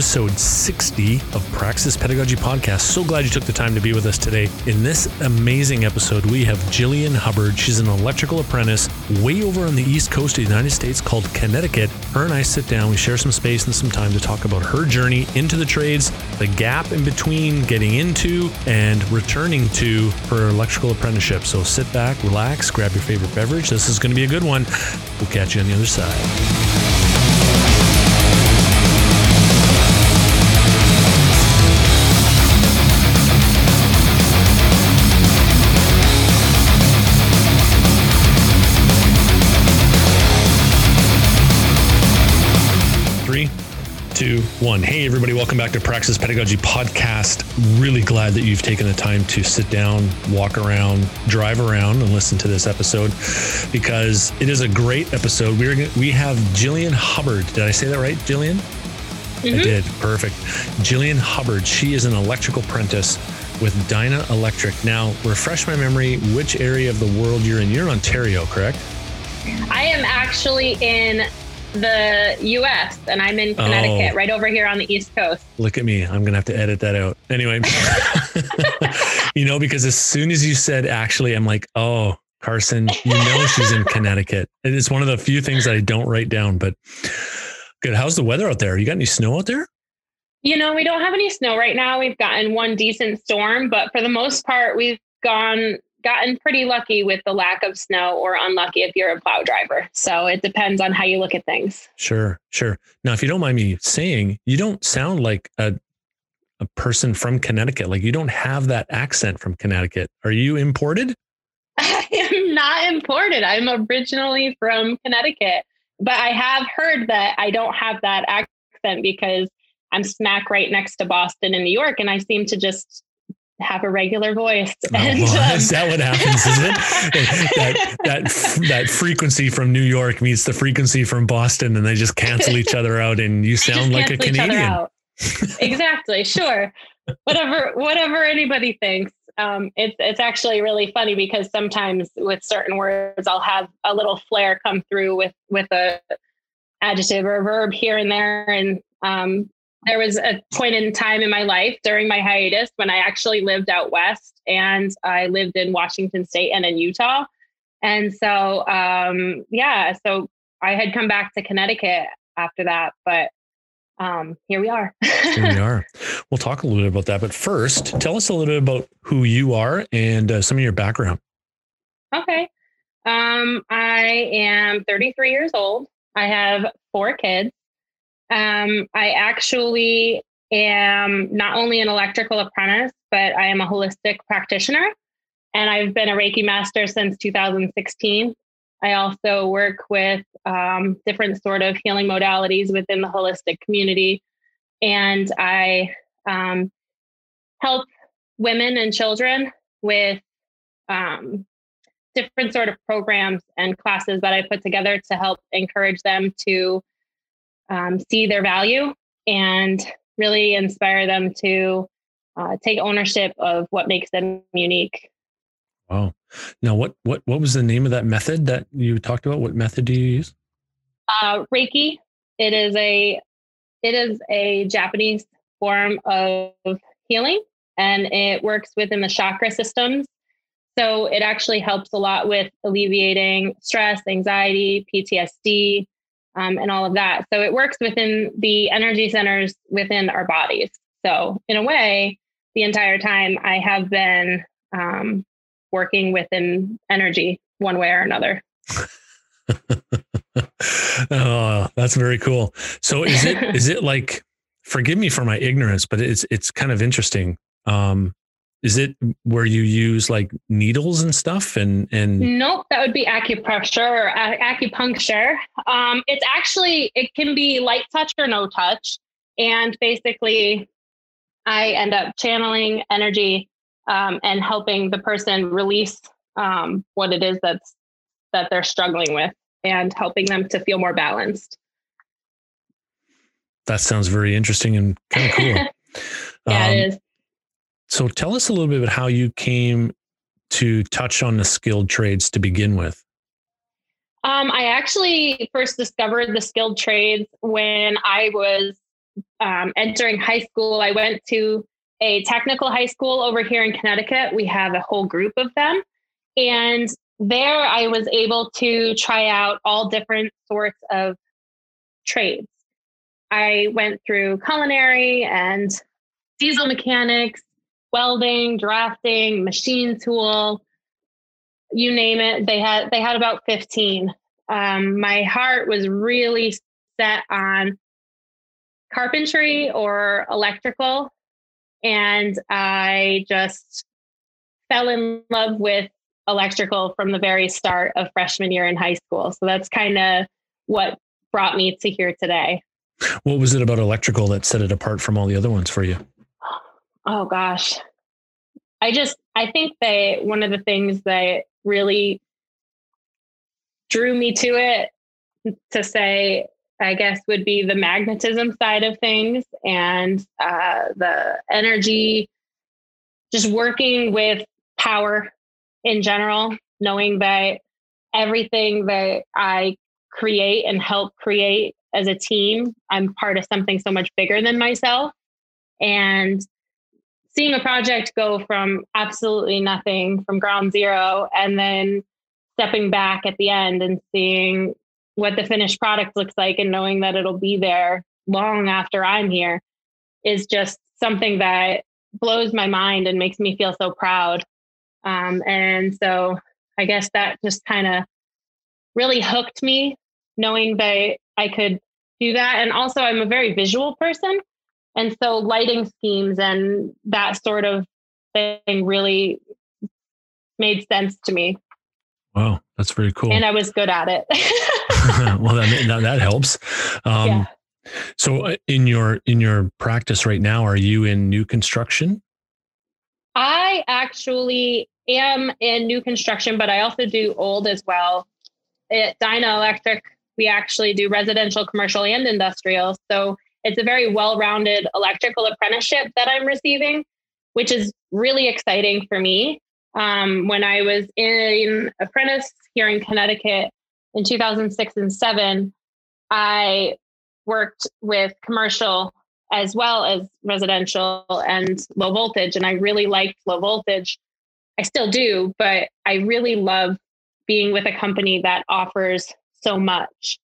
episode 60 of Praxis Pedagogy Podcast. So glad you took the time to be with us today. In this amazing episode, we have Jillian Hubbard. She's an electrical apprentice way over on the east coast of the United States called Connecticut. Her and I sit down, we share some space and some time to talk about her journey into the trades, the gap in between getting into and returning to her electrical apprenticeship. So sit back, relax, grab your favorite beverage. This is going to be a good one. We'll catch you on the other side. One. Hey, everybody, welcome back to Praxis Pedagogy Podcast. Really glad that you've taken the time to sit down, walk around, drive around, and listen to this episode because it is a great episode. We're we have Jillian Hubbard. Did I say that right, Jillian? I mm-hmm. did. Perfect. Jillian Hubbard. She is an electrical apprentice with Dyna Electric. Now, refresh my memory. Which area of the world you're in? You're in Ontario, correct? I am actually in the US and I'm in Connecticut, Oh. right over here on the East Coast. Look at me. I'm going to have to edit that out. Anyway, you know, because as soon as you said actually, I'm like, oh, Carson, you know, she's in Connecticut. It is one of the few things that I don't write down, but good. How's the weather out there? You got any snow out there? You know, we don't have any snow right now. We've gotten one decent storm, but for the most part, we've gone gotten pretty lucky with the lack of snow or unlucky if you're a plow driver. So it depends on how you look at things. Sure, sure. Now, if you don't mind me saying, you don't sound like a a person from Connecticut. Like you don't have that accent from Connecticut. Are you imported? I am not imported. I'm originally from Connecticut, but I have heard that I don't have that accent because I'm smack right next to Boston and New York, and I seem to just have a regular voice. Oh, And, well, um, is that what happens? Is it that that that frequency from New York meets the frequency from Boston, and they just cancel each other out, and you sound like a cancel each other Canadian? exactly. Sure. Whatever. Whatever anybody thinks. Um, it's it's actually really funny because sometimes with certain words, I'll have a little flair come through with with a adjective or a verb here and there. And um, there was a point in time in my life during my hiatus when I actually lived out west, and I lived in Washington State and in Utah. And so, um, yeah, so I had come back to Connecticut after that, but um, here we are. Here we are. We'll talk a little bit about that, but first, tell us a little bit about who you are and uh, some of your background. okay. Um, I am 33 years old. I have four kids. Um, I actually am not only an electrical apprentice, but I am a holistic practitioner. And I've been a Reiki master since 2016. I also work with um, different sort of healing modalities within the holistic community. And I um, help women and children with um, different sort of programs and classes that I put together to help encourage them to um, see their value and really inspire them to uh, take ownership of what makes them unique. Wow. Now, what what what was the name of that method that you talked about? What method do you use? Uh, Reiki, it is a it is a Japanese form of healing, and it works within the chakra systems. So it actually helps a lot with alleviating stress, anxiety, PTSD, um, and all of that. So it works within the energy centers within our bodies. So in a way, the entire time I have been um, working within energy one way or another. oh, that's very cool. So is it is it like forgive me for my ignorance, but it's it's kind of interesting. Um is it where you use like needles and stuff and and Nope, that would be acupressure or acupuncture. Um, it's actually it can be light touch or no touch, and basically, I end up channeling energy um, and helping the person release um, what it is that's that they're struggling with, and helping them to feel more balanced. that sounds very interesting and kind of cool. yeah, Um, it is. So tell us a little bit about how you came to touch on the skilled trades to begin with. Um, I actually first discovered the skilled trades when I was um, entering high school, I went to a technical high school over here in Connecticut. We have a whole group of them. And there I was able to try out all different sorts of trades. I went through culinary and diesel mechanics, welding, drafting, machine tool, you name it. They had they had about 15. Um, my heart was really set on carpentry or electrical. And I just fell in love with electrical from the very start of freshman year in high school. So that's kind of what brought me to here today. What was it about electrical that set it apart from all the other ones for you? Oh gosh. I just I think that one of the things that really drew me to it to say I guess would be the magnetism side of things and uh, the energy, just working with power in general, knowing that everything that I create and help create as a team, I'm part of something so much bigger than myself. And seeing a project go from absolutely nothing, from ground zero, and then stepping back at the end and seeing what the finished product looks like and knowing that it'll be there long after I'm here is just something that blows my mind and makes me feel so proud. Um, and so I guess that just kind of really hooked me knowing that I could do that. And also, I'm a very visual person. And so, lighting schemes and that sort of thing really made sense to me. Wow, that's very cool. And I was good at it. well, that, that helps. Um, yeah. So, uh, in your in your practice right now, are you in new construction? I actually am in new construction, but I also do old as well. At Dyna Electric, we actually do residential, commercial, and industrial. So it's a very well-rounded electrical apprenticeship that I'm receiving, which is really exciting for me. Um, when I was in apprentice here in Connecticut in 2006 and seven, I worked with commercial as well as residential and low voltage. And I really liked low voltage. I still do, but I really love being with a company that offers so much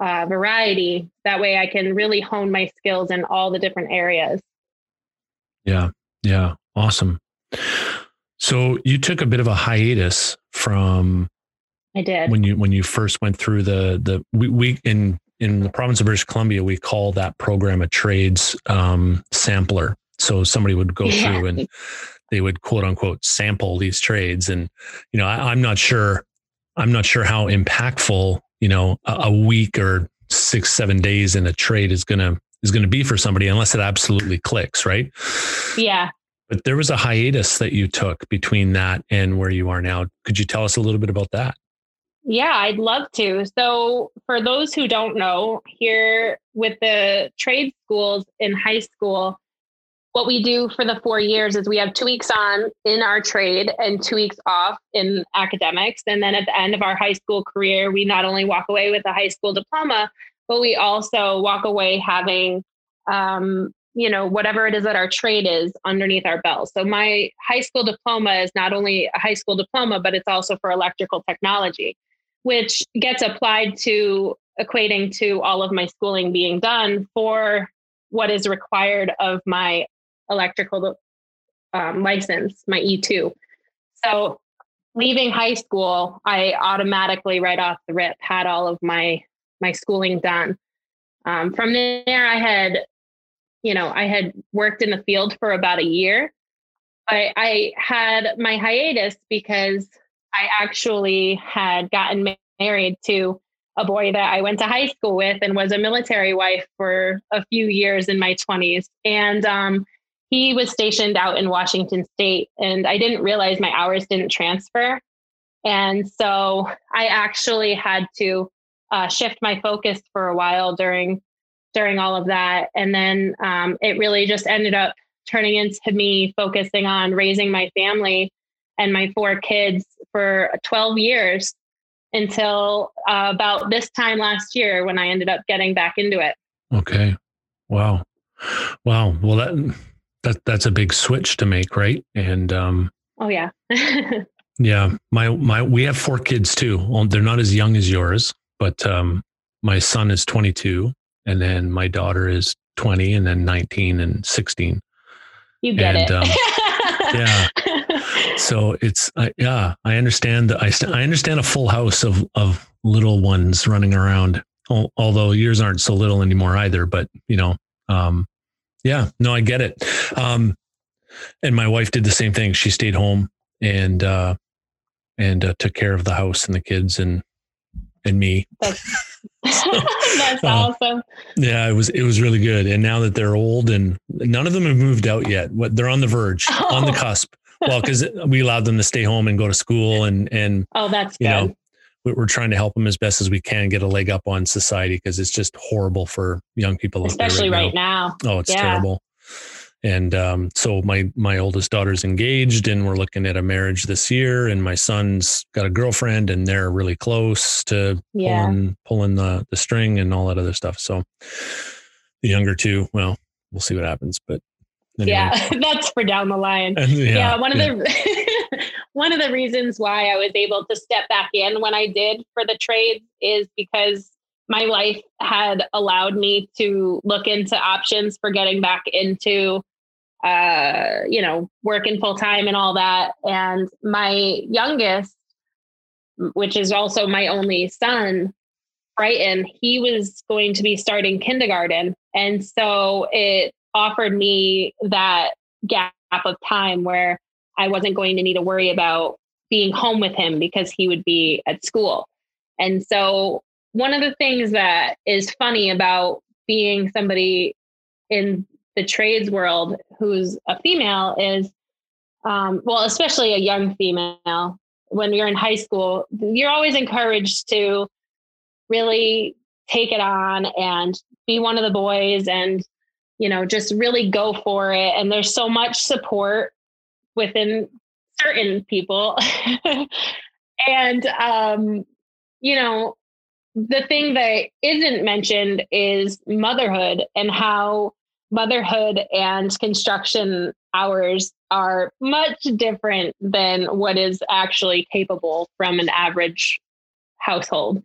uh, variety. That way I can really hone my skills in all the different areas. Yeah. Yeah. Awesome. So you took a bit of a hiatus from I did. When you when you first went through the the we, we in in the province of British Columbia we call that program a trades um, sampler. So somebody would go yeah. through and they would quote unquote sample these trades, and you know I, am not sure I'm not sure how impactful you know a, a week or six seven days in a trade is gonna is gonna be for somebody unless it absolutely clicks, right? Yeah. But there was a hiatus that you took between that and where you are now. Could you tell us a little bit about that? Yeah, I'd love to. So, for those who don't know, here with the trade schools in high school, what we do for the four years is we have two weeks on in our trade and two weeks off in academics. And then at the end of our high school career, we not only walk away with a high school diploma, but we also walk away having, um, you know, whatever it is that our trade is underneath our belt. So my high school diploma is not only a high school diploma, but it's also for electrical technology which gets applied to equating to all of my schooling being done for what is required of my electrical um, license, my E2. So, leaving high school, I automatically, right off the rip, had all of my my schooling done. Um, from there, I had, you know, I had worked in the field for about a year. I, I had my hiatus because I actually had gotten married to a boy that I went to high school with and was a military wife for a few years in my 20s. And um, he was stationed out in Washington State, and I didn't realize my hours didn't transfer. And so I actually had to uh, shift my focus for a while during during all of that, and then um, it really just ended up turning into me focusing on raising my family and my four kids for 12 years until uh, about this time last year when I ended up getting back into it. Okay. Wow. Wow. Well, that that that's a big switch to make, right? And um, oh yeah, yeah. My my we have four kids too. They're not as young as yours, but um, my son is 22, and then my daughter is 20, and then 19 and 16. You get and, it. Um, yeah. So it's uh, yeah, I understand. I I understand a full house of of little ones running around. Although yours aren't so little anymore either, but you know, um, yeah, no, I get it. Um, and my wife did the same thing. She stayed home and uh, and uh, took care of the house and the kids and and me. That's, that's uh, awesome. Yeah, it was it was really good. And now that they're old and none of them have moved out yet, what they're on the verge, oh. on the cusp. Well, because we allowed them to stay home and go to school and and oh, that's you good. know we're trying to help them as best as we can get a leg up on society because it's just horrible for young people especially right, right now. now. oh it's yeah. terrible and um, so my my oldest daughter's engaged and we're looking at a marriage this year and my son's got a girlfriend and they're really close to yeah. pulling pulling the, the string and all that other stuff so the younger two well we'll see what happens but anyway. yeah that's for down the line yeah, yeah, one of yeah. the one of the reasons why i was able to step back in when i did for the trades is because my life had allowed me to look into options for getting back into uh, you know, working full time and all that. And my youngest, which is also my only son, Brighton, he was going to be starting kindergarten. And so it offered me that gap of time where I wasn't going to need to worry about being home with him because he would be at school. And so one of the things that is funny about being somebody in the trades world who's a female is um, well especially a young female when you're in high school you're always encouraged to really take it on and be one of the boys and you know just really go for it and there's so much support within certain people and um you know the thing that isn't mentioned is motherhood and how motherhood and construction hours are much different than what is actually capable from an average household.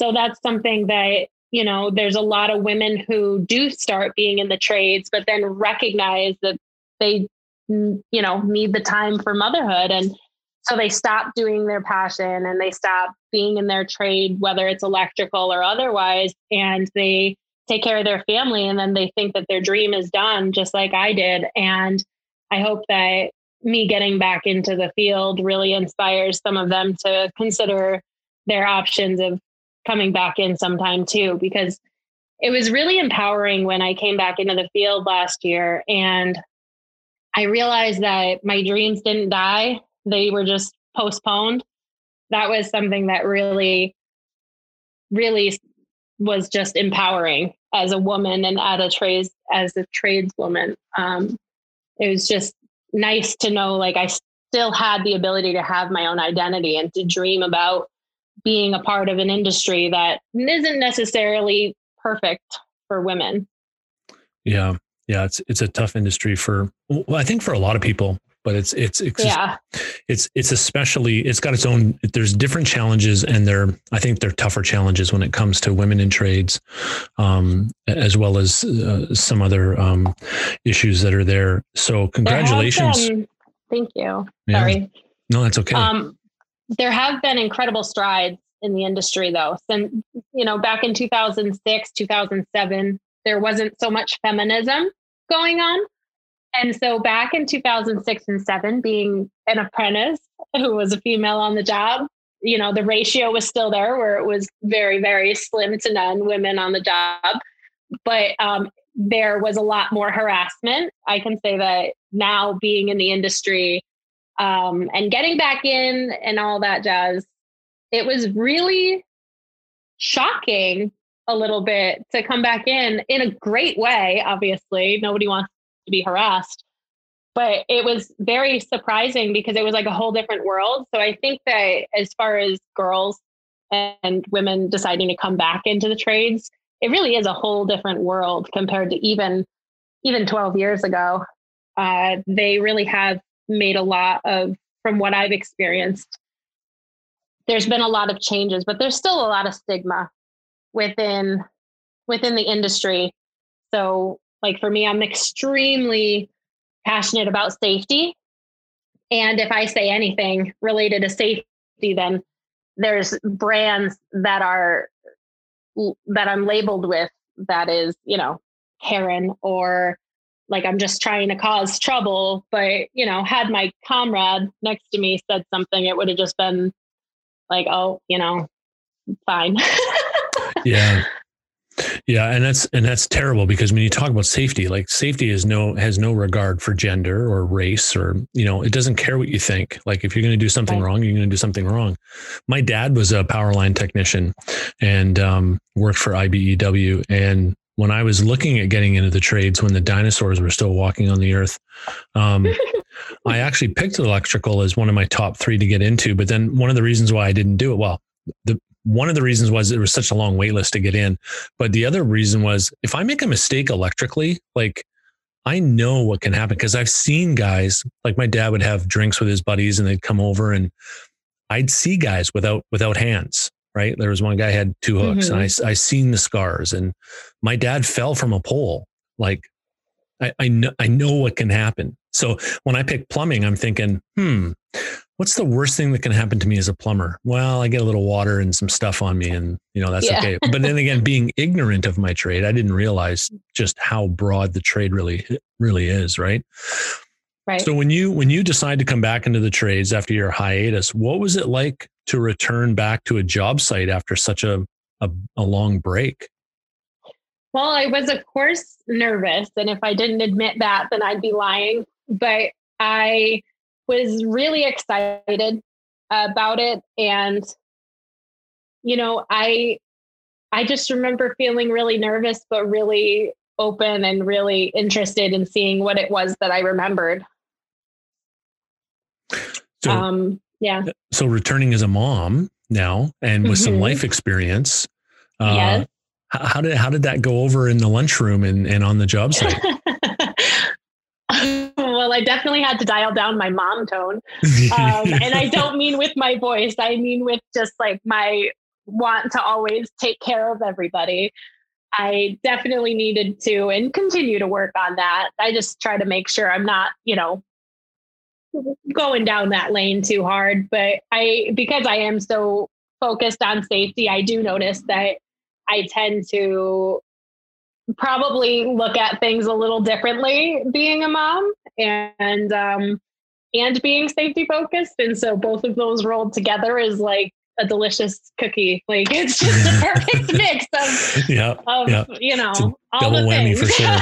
So that's something that, you know, there's a lot of women who do start being in the trades, but then recognize that they, you know, need the time for motherhood. And so they stop doing their passion and they stop being in their trade, whether it's electrical or otherwise, and they take care of their family and then they think that their dream is done just like I did and I hope that me getting back into the field really inspires some of them to consider their options of coming back in sometime too because it was really empowering when I came back into the field last year and I realized that my dreams didn't die they were just postponed that was something that really really was just empowering as a woman and at a trades as a tradeswoman. Um, it was just nice to know like I still had the ability to have my own identity and to dream about being a part of an industry that isn't necessarily perfect for women. Yeah. Yeah, it's it's a tough industry for well, I think for a lot of people but it's it's it's yeah. it's it's especially it's got its own there's different challenges and they're i think they're tougher challenges when it comes to women in trades um, as well as uh, some other um, issues that are there. So congratulations. been, thank you. Yeah. sorry. No that's okay. Um, there have been incredible strides in the industry though since you know back in 2006 2007 there wasn't so much feminism going on and so back in 2006 and 7, being an apprentice who was a female on the job, you know, the ratio was still there where it was very, very slim to none women on the job. But um, there was a lot more harassment. I can say that now being in the industry um, and getting back in and all that jazz, it was really shocking a little bit to come back in in a great way. Obviously, nobody wants to be harassed. But it was very surprising because it was like a whole different world. So I think that as far as girls and women deciding to come back into the trades, it really is a whole different world compared to even even 12 years ago. Uh, they really have made a lot of, from what I've experienced, there's been a lot of changes, but there's still a lot of stigma within within the industry. So, like for me, I'm extremely passionate about safety. And if I say anything related to safety, then there's brands that are that I'm labeled with that is, you know, Karen or like I'm just trying to cause trouble. But, you know, had my comrade next to me said something, it would have just been like, oh, you know, fine. yeah. Yeah, and that's and that's terrible because when you talk about safety, like safety is no has no regard for gender or race or you know it doesn't care what you think. Like if you're going to do something right. wrong, you're going to do something wrong. My dad was a power line technician and um, worked for IBEW, and when I was looking at getting into the trades when the dinosaurs were still walking on the earth, um, I actually picked electrical as one of my top three to get into. But then one of the reasons why I didn't do it, well, the one of the reasons was it was such a long wait list to get in. But the other reason was if I make a mistake electrically, like I know what can happen because I've seen guys like my dad would have drinks with his buddies and they'd come over and I'd see guys without without hands. Right. There was one guy had two hooks mm-hmm. and I I seen the scars and my dad fell from a pole. Like I, I know I know what can happen. So when I pick plumbing, I'm thinking, hmm, what's the worst thing that can happen to me as a plumber? Well, I get a little water and some stuff on me, and you know that's yeah. okay. But then again, being ignorant of my trade, I didn't realize just how broad the trade really really is. Right. Right. So when you when you decide to come back into the trades after your hiatus, what was it like to return back to a job site after such a, a, a long break? Well, I was of course nervous, and if I didn't admit that, then I'd be lying. But I was really excited about it and you know i i just remember feeling really nervous but really open and really interested in seeing what it was that i remembered so, um yeah so returning as a mom now and with mm-hmm. some life experience uh, yes. how did how did that go over in the lunchroom and, and on the job site well, I definitely had to dial down my mom tone. Um, and I don't mean with my voice, I mean with just like my want to always take care of everybody. I definitely needed to and continue to work on that. I just try to make sure I'm not, you know, going down that lane too hard. But I, because I am so focused on safety, I do notice that I tend to probably look at things a little differently being a mom and um, and being safety focused and so both of those rolled together is like a delicious cookie like it's just a perfect mix of, yeah, of yeah. you know all the things for sure.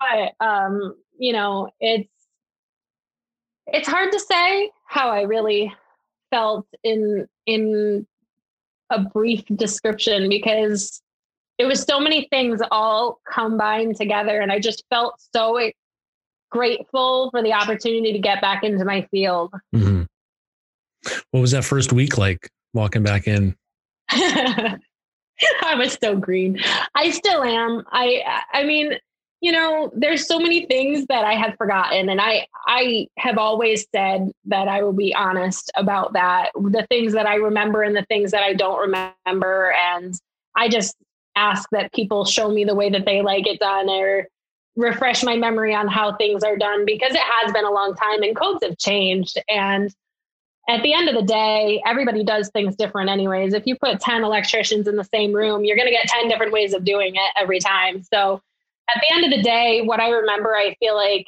but um you know it's it's hard to say how i really felt in in a brief description because it was so many things all combined together and i just felt so grateful for the opportunity to get back into my field. Mm-hmm. what was that first week like walking back in? I was so green. I still am. I i mean you know there's so many things that i have forgotten and i i have always said that i will be honest about that the things that i remember and the things that i don't remember and i just ask that people show me the way that they like it done or refresh my memory on how things are done because it has been a long time and codes have changed. And at the end of the day everybody does things different anyways. If you put 10 electricians in the same room you're going to get 10 different ways of doing it every time. So at the end of the day what i remember i feel like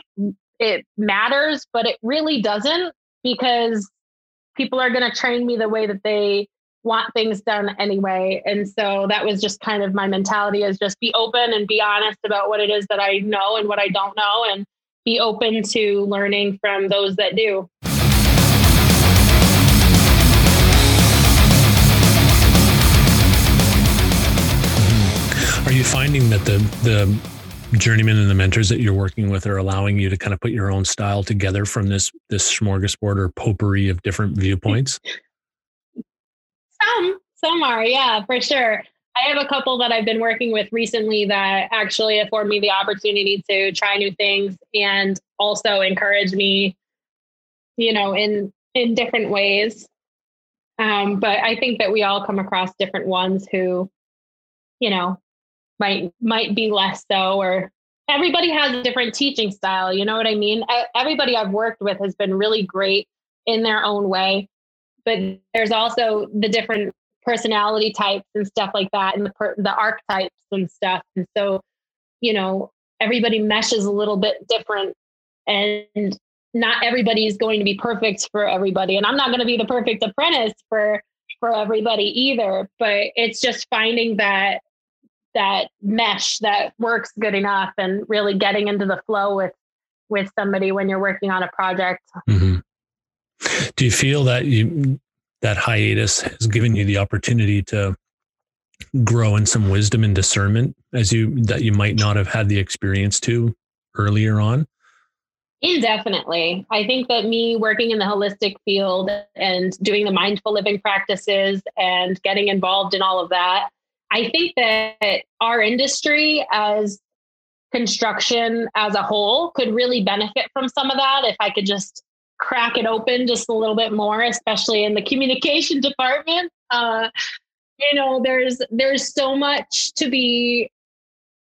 it matters but it really doesn't because people are going to train me the way that they want things done anyway. And so that was just kind of my mentality is just be open and be honest about what it is that I know and what I don't know and be open to learning from those that do. Are you finding that the the journeymen and the mentors that you're working with are allowing you to kind of put your own style together from this this smorgasbord or potpourri of different viewpoints? Some, some are, yeah, for sure. I have a couple that I've been working with recently that actually afford me the opportunity to try new things and also encourage me, you know, in in different ways. Um, but I think that we all come across different ones who, you know, might might be less so or everybody has a different teaching style you know what i mean everybody i've worked with has been really great in their own way but there's also the different personality types and stuff like that and the per- the archetypes and stuff. And so you know everybody meshes a little bit different and not everybody is going to be perfect for everybody. And i'm not going to be the perfect apprentice for for everybody either but it's just finding that that mesh that works good enough and really getting into the flow with with somebody when you're working on a project. Mm-hmm. Do you feel that you that hiatus has given you the opportunity to grow in some wisdom and discernment as you that you might not have had the experience to earlier on? Indefinitely. I think that me working in the holistic field and doing the mindful living practices and getting involved in all of that I think that our industry as construction as a whole could really benefit from some of that if I could just crack it open just a little bit more, especially in the communication department. Uh, you know, there's there's so much to be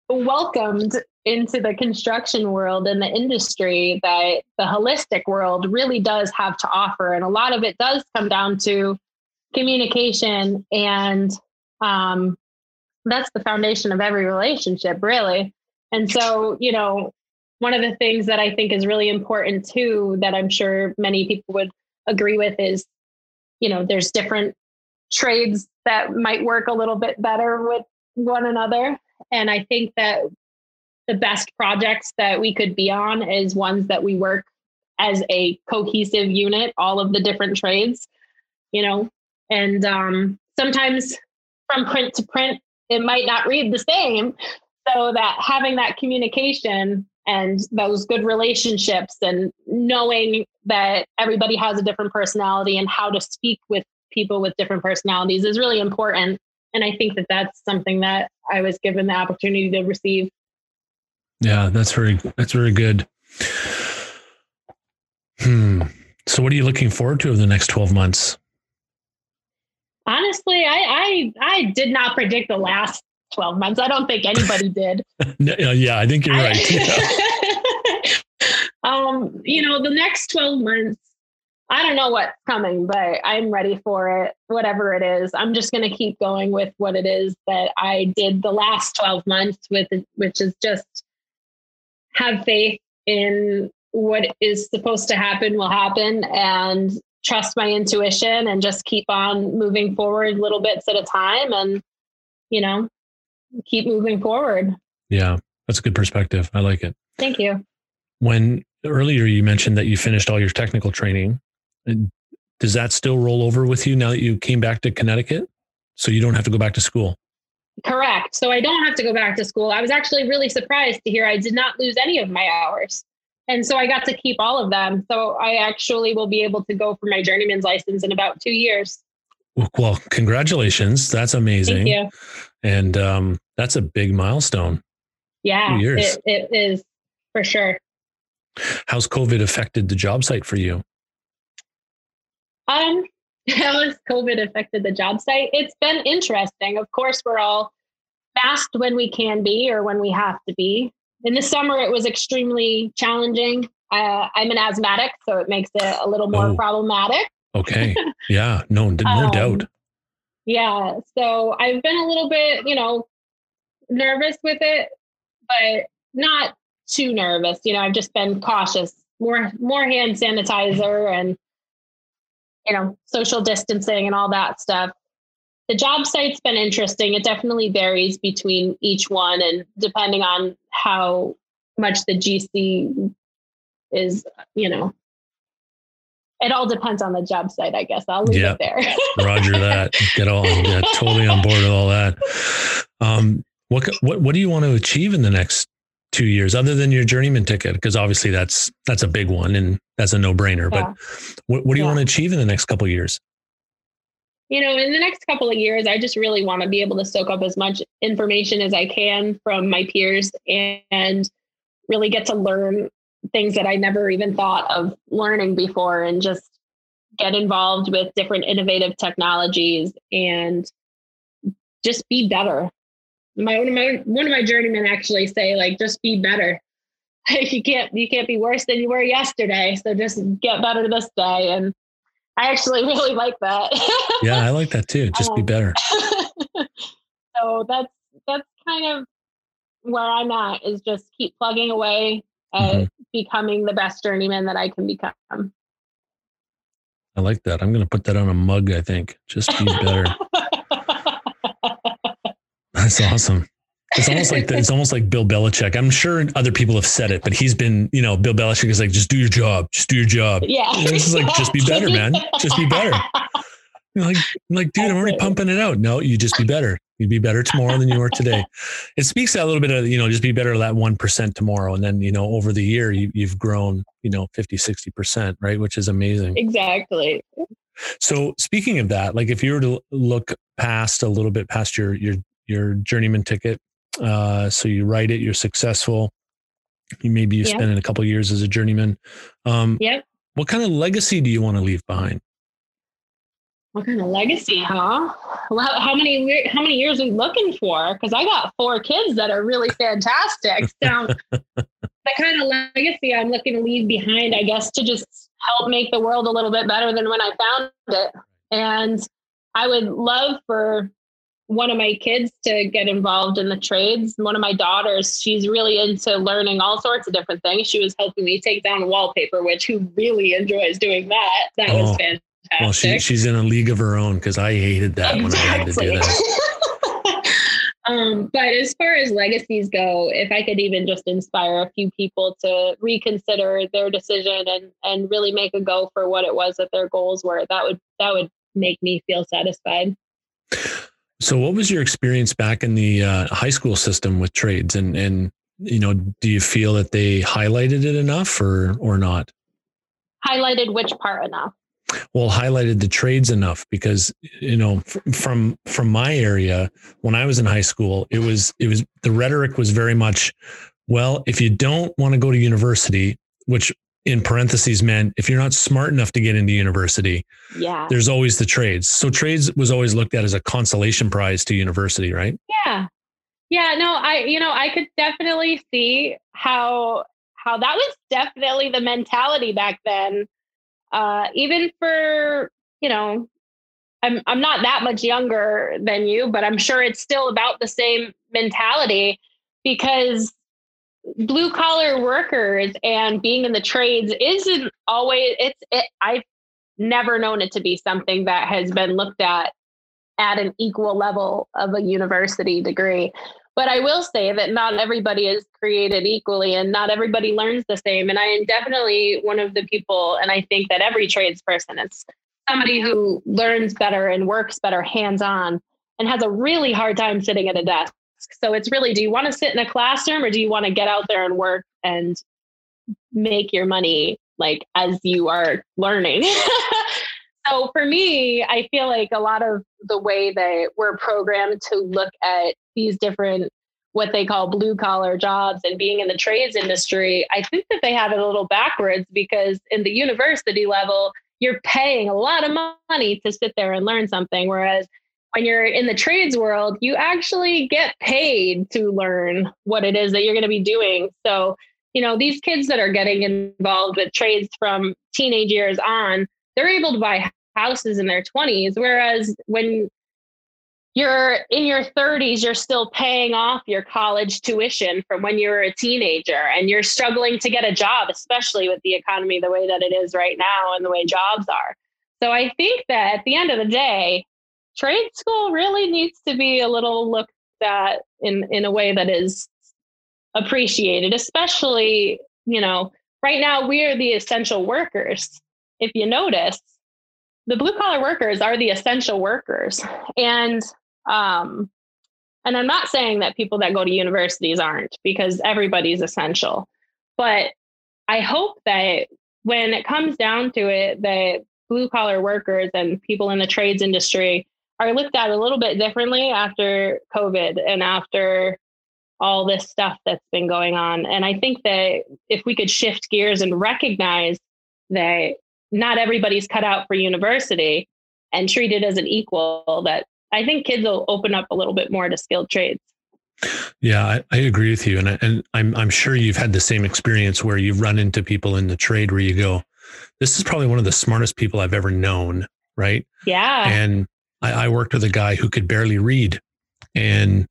welcomed into the construction world and the industry that the holistic world really does have to offer, and a lot of it does come down to communication and um, that's the foundation of every relationship, really. And so, you know, one of the things that I think is really important too, that I'm sure many people would agree with is, you know, there's different trades that might work a little bit better with one another. And I think that the best projects that we could be on is ones that we work as a cohesive unit, all of the different trades, you know, and um, sometimes from print to print, it might not read the same. So that having that communication and those good relationships and knowing that everybody has a different personality and how to speak with people with different personalities is really important. And I think that that's something that I was given the opportunity to receive. Yeah, that's very that's very good. Hmm. So what are you looking forward to over the next 12 months? honestly, I, I I did not predict the last 12 months. I don't think anybody did. yeah, I think you're right. um, you know, the next 12 months, I don't know what's coming, but I'm ready for it, whatever it is. I'm just going to keep going with what it is that I did the last 12 months with, which is just have faith in what is supposed to happen will happen and trust my intuition and just keep on moving forward little bits at a time and you know keep moving forward. Yeah that's a good perspective. I like it. Thank you. When earlier you mentioned that you finished all your technical training. Does that still roll over with you now that you came back to connecticut? So you don't have to go back to school? Correct. So i don't have to go back to school. I was actually really surprised to hear i did not lose any of my hours. And so I got to keep all of them. So I actually will be able to go for my journeyman's license in about two years. Well, congratulations. That's amazing. Thank you. And um, that's a big milestone. Yeah, it, it is for sure. How's COVID affected the job site for you? Um, how has COVID affected the job site? It's been interesting. Of course, we're all masked when we can be or when we have to be in the summer it was extremely challenging uh, i'm an asthmatic so it makes it a little more oh. problematic okay. Yeah. No no um, doubt yeah. So i've been a little bit you know nervous with it but not too nervous. You know i've just been cautious more more hand sanitizer and you know social distancing and all that stuff. The job site's been interesting. It definitely varies between each one and depending on how much the GC is, you know, it all depends on the job site, I guess. I'll leave yep. it there. Roger that. Get all yeah, totally on board with all that. Um, what what what do you want to achieve in the next two years, other than your journeyman ticket? Because obviously that's that's a big one and that's a no brainer. Yeah. But what, what do you yeah. want to achieve in the next couple years? you know, in the next couple of years, I just really want to be able to soak up as much information as I can from my peers and really get to learn things that I never even thought of learning before and just get involved with different innovative technologies and just be better. My one of my one of my journeymen actually say like just be better. you can't you can't be worse than you were yesterday. So just get better this day. And I actually really like that. yeah, I like that too. Just um, be better. so that's that's kind of where I'm at is just keep plugging away at mm-hmm. Becoming the best journeyman that I can become. I like that. I'm going to put that on a mug, I think. Just be better. That's awesome. It's almost like it's almost like Bill Belichick. I'm sure other people have said it, but he's been, you know, Bill Belichick is like, just do your job, just do your job. Yeah, this is like, just be better, man. Just be better. You're like, like, dude, I'm already pumping it out. No, you just be better. You'd be better tomorrow than you are today. It speaks to a little bit of, you know, just be better that 1% tomorrow. And then, you know, over the year, you, you've grown, you know, 50, 60%, right? Which is amazing. Exactly. So speaking of that, like if you were to look past a little bit past your, your, your journeyman ticket, uh, so you write it, you're successful. You maybe you yep. spend a couple years as a journeyman. Um, yep. What kind of legacy do you want to leave behind? What kind of legacy, huh? Well, how many how many years are we looking for? Because I got four kids that are really fantastic. So the kind of legacy I'm looking to leave behind, I guess, to just help make the world a little bit better than when I found it. And I would love for one of my kids to get involved in the trades. One of my daughters, she's really into learning all sorts of different things. She was helping me take down wallpaper, which who really enjoys doing that? That oh. was fantastic well, she, she's in a league of her own because I hated that exactly. when I had to do that. um, but as far as legacies go, if I could even just inspire a few people to reconsider their decision and and really make a go for what it was that their goals were, that would that would make me feel satisfied. So, what was your experience back in the uh, high school system with trades, and and you know, do you feel that they highlighted it enough, or or not? Highlighted which part enough? Well highlighted the trades enough because you know from from my area when i was in high school it was it was the rhetoric was very much well if you don't want to go to university which in parentheses meant if you're not smart enough to get into university yeah. there's always the trades. So trades was always looked at as a consolation prize to university right? Yeah. Yeah no i you know i could definitely see how how that was definitely the mentality back then uh, even for you know I'm I'm not that much younger than you, but I'm sure it's still about the same mentality because blue collar workers and being in the trades isn't always it's it, I've never known it to be something that has been looked at at an equal level of a university degree. But I will say that not everybody is created equally and not everybody learns the same. And I am definitely one of the people, and I think that every tradesperson is somebody who learns better and works better hands on and has a really hard time sitting at a desk. So it's really do you want to sit in a classroom or do you want to get out there and work and make your money like as you are learning? so for me, I feel like a lot of the way that we're programmed to look at these different what they call blue collar jobs and being in the trades industry, I think that they have it a little backwards because in the university level, you're paying a lot of money to sit there and learn something. Whereas when you're in the trades world, you actually get paid to learn what it is that you're going to be doing. So, you know, these kids that are getting involved with trades from teenage years on, they're able to buy houses in their 20s. Whereas when you're in your 30s, you're still paying off your college tuition from when you were a teenager and you're struggling to get a job, especially with the economy the way that it is right now and the way jobs are. So I think that at the end of the day, trade school really needs to be a little looked at in, in a way that is appreciated, especially, you know, right now we are the essential workers. If you notice, the blue collar workers are the essential workers. And um, and I'm not saying that people that go to universities aren't because everybody's essential. But I hope that when it comes down to it, that blue collar workers and people in the trades industry are looked at a little bit differently after COVID and after all this stuff that's been going on. And I think that if we could shift gears and recognize that not everybody's cut out for university and treated as an equal, that I think kids will open up a little bit more to skilled trades. Yeah, I, I agree with you, and I, and I'm I'm sure you've had the same experience where you've run into people in the trade where you go, "This is probably one of the smartest people I've ever known," right? Yeah. And I, I worked with a guy who could barely read, and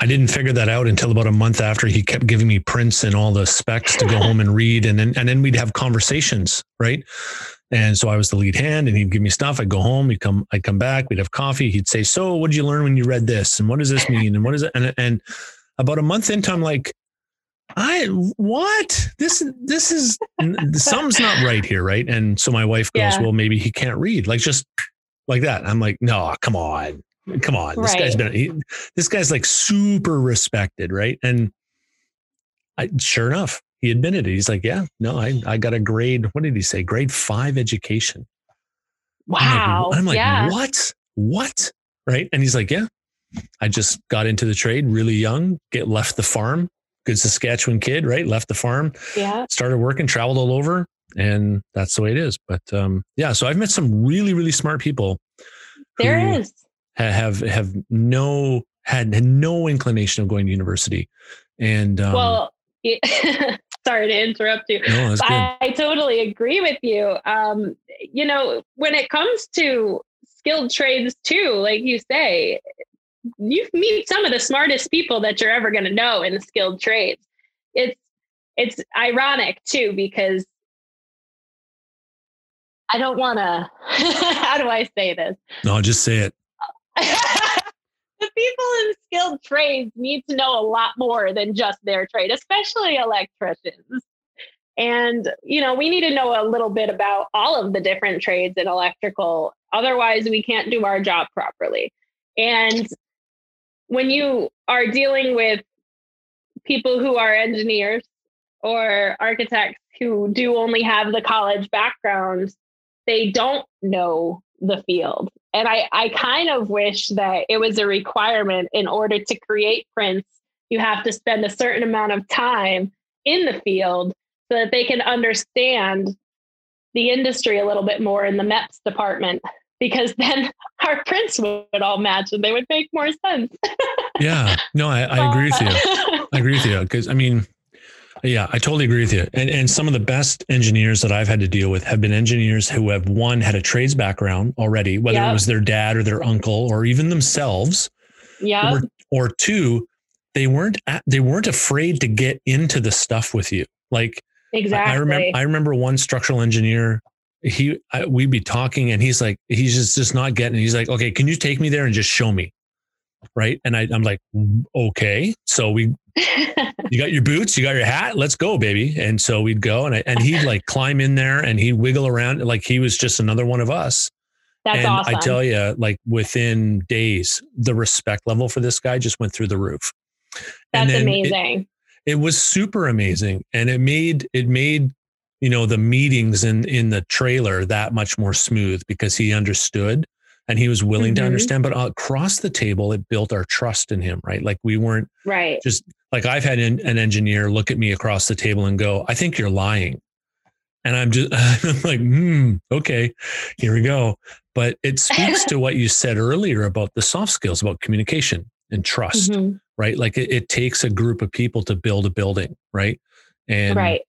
I didn't figure that out until about a month after he kept giving me prints and all the specs to go home and read. And then, and then we'd have conversations. Right. And so I was the lead hand and he'd give me stuff. I'd go home, he'd come, I'd come back, we'd have coffee. He'd say, so what did you learn when you read this? And what does this mean? And what is it? And, and about a month into, I'm like, I, what this, this is, something's not right here. Right. And so my wife goes, yeah. well, maybe he can't read like, just like that. I'm like, no, come on Come on, this right. guy's been he, this guy's like super respected, right? And I, sure enough, he admitted it. He's like, yeah, no, I I got a grade. What did he say? Grade five education. Wow. I'm like, I'm like yeah. what? What? Right? And he's like, yeah, I just got into the trade really young. Get left the farm. Good Saskatchewan kid, right? Left the farm. Yeah. Started working, traveled all over, and that's the way it is. But um, yeah, so I've met some really, really smart people. There is have have no had, had no inclination of going to university. And um, well, sorry to interrupt you. No, I, I, totally agree with you. Um, you know, when it comes to skilled trades too, like you say, you meet some of the smartest people that you're ever going to know in the skilled trades. It's it's ironic too because I don't want to. how do I say this? No, just say it. the people in skilled trades need to know a lot more than just their trade, especially electricians. And, you know, we need to know a little bit about all of the different trades in electrical. Otherwise, we can't do our job properly. And when you are dealing with people who are engineers or architects who do only have the college background, they don't know the field. And I, I kind of wish that it was a requirement in order to create prints, you have to spend a certain amount of time in the field so that they can understand the industry a little bit more in the MEPS department because then our prints would all match and they would make more sense. yeah, no, I, I agree with you. I agree with you because I mean, yeah, I totally agree with you. And and some of the best engineers that I've had to deal with have been engineers who have one had a trades background already, whether yep. it was their dad or their uncle or even themselves. Yeah. Or, or two, they weren't they weren't afraid to get into the stuff with you. Like exactly. I, I remember I remember one structural engineer. He I, we'd be talking and he's like he's just just not getting. It. He's like, okay, can you take me there and just show me? Right? And I, I'm like, okay. So we, you got your boots, you got your hat, let's go, baby. And so we'd go and I, and he'd like climb in there and he'd wiggle around like he was just another one of us. That's and awesome. I tell you, like within days, the respect level for this guy just went through the roof. That's amazing. It, it was super amazing. And it made, it made, you know, the meetings in, in the trailer that much more smooth because he understood and he was willing mm-hmm. to understand. But across the table, it built our trust in him, right? Like we weren't right. Just like I've had an, an engineer look at me across the table and go, "I think you're lying," and I'm just I'm like, "Hmm, okay, here we go." But it speaks to what you said earlier about the soft skills, about communication and trust, mm-hmm. right? Like it, it takes a group of people to build a building, right? And right.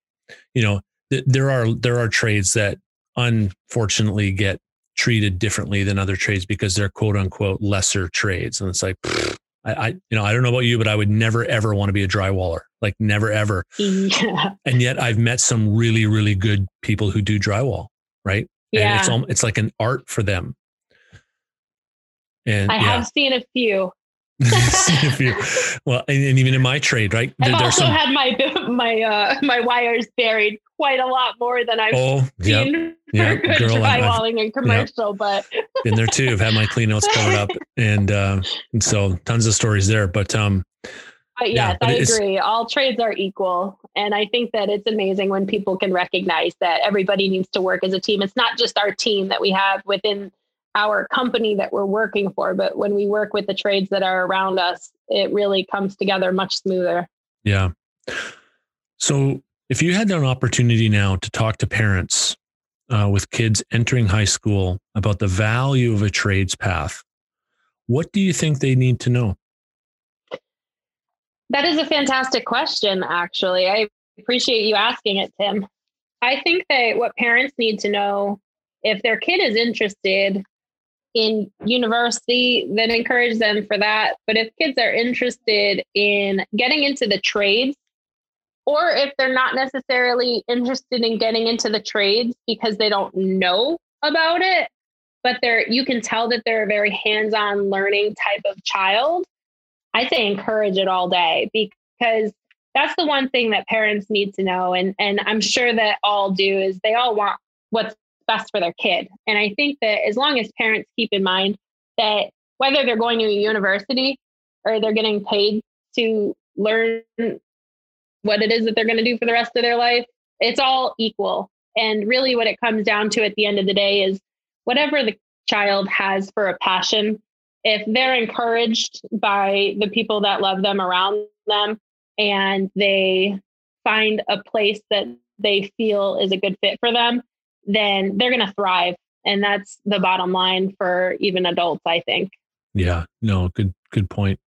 you know, th- there are there are trades that unfortunately get treated differently than other trades because they're quote unquote lesser trades. And it's like, I, I, you know, I don't know about you, but I would never ever want to be a drywaller. Like never ever. Yeah. And yet I've met some really, really good people who do drywall. Right. Yeah. And it's it's like an art for them. And I yeah. have seen a few. well, and, and, even in my trade, right? I've also some... had my my uh, my wires buried quite a lot more than I've oh, seen yep, for yep. Girl, drywalling and commercial. Yep. But been there too. I've had my clean notes covered up, and uh, and so tons of stories there. But um, But yes, yeah, but I agree. All trades are equal. And I think that it's amazing when people can recognize that everybody needs to work as a team. It's not just our team that we have within our company that we're working for, but when we work with the trades that are around us, it really comes together much smoother. Yeah. So if you had an opportunity now to talk to parents uh, with kids entering high school about the value of a trades path, what do you think they need to know? That is a fantastic question, actually. I appreciate you asking it, Tim. I think that what parents need to know if their kid is interested in university, then encourage them for that. But if kids are interested in getting into the trades, or if they're not necessarily interested in getting into the trades because they don't know about it, but they're you can tell that they're a very hands-on learning type of child, I say encourage it all day because that's the one thing that parents need to know and and I'm sure that all do is they all want what's best for their kid. And I think that as long as parents keep in mind that whether they're going to a university or they're getting paid to learn what it is that they're going to do for the rest of their life, it's all equal. And really, what it comes down to at the end of the day is whatever the child has for a passion, if they're encouraged by the people that love them around them and they find a place that they feel is a good fit for them, then they're going to thrive. And that's the bottom line for even adults, I think. Yeah, no, good, good point.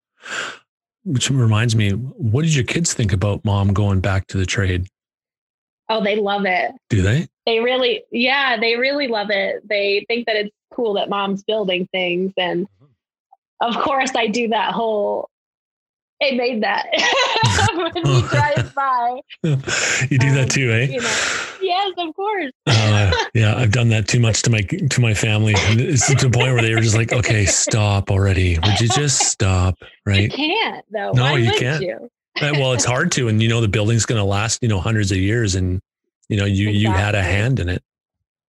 Which reminds me, what did your kids think about mom going back to the trade? Oh, they love it. Do they? They really, yeah, they really love it. They think that it's cool that mom's building things. And mm-hmm. of course, I do that whole it made that when he drives by. you do um, that too, eh? You know, yes, of course. uh, yeah, I've done that too much to my to my family. It's to the point where they were just like, "Okay, stop already. Would you just stop?" Right? You can't though. No, Why you can't. You? well, it's hard to, and you know the building's going to last, you know, hundreds of years, and you know you exactly. you had a hand in it.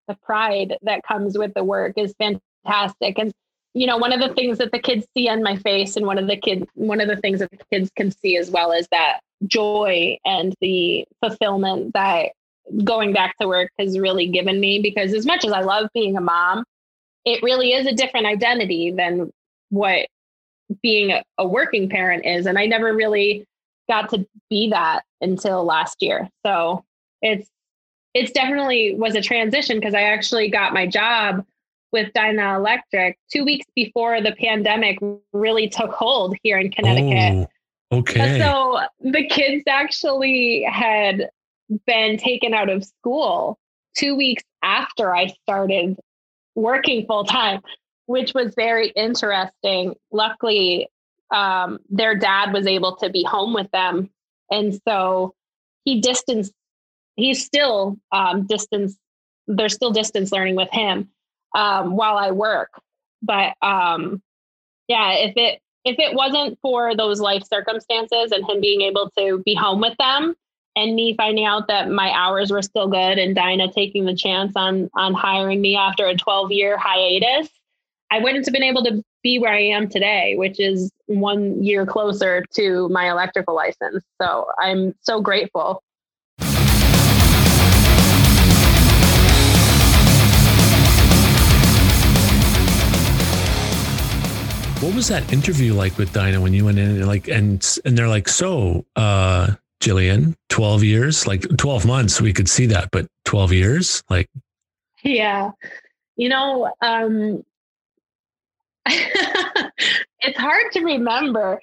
The pride that comes with the work is fantastic, and you know, one of the things that the kids see on my face, and one of the kids, one of the things that the kids can see as well is that joy and the fulfillment that going back to work has really given me. Because as much as I love being a mom, it really is a different identity than what being a, working parent is, and I never really got to be that until last year. So it's it's definitely was a transition because I actually got my job with Dynalectric two weeks before the pandemic really took hold here in Connecticut. Oh, okay. So the kids actually had been taken out of school two weeks after I started working full time, which was very interesting. Luckily, um, their dad was able to be home with them. And so he distanced, he's still um, distance, they're still distance learning with him um, while I work. But um, yeah, if it if it wasn't for those life circumstances and him being able to be home with them and me finding out that my hours were still good and Dyna taking the chance on on hiring me after a 12 year hiatus, I wouldn't have been able to be where I am today, which is one year closer to my electrical license. So I'm so grateful. What was that interview like with Dyna when you went in and like and and they're like, so uh Jillian, 12 years, like 12 months, we could see that, but 12 years, like Yeah. You know, um it's hard to remember,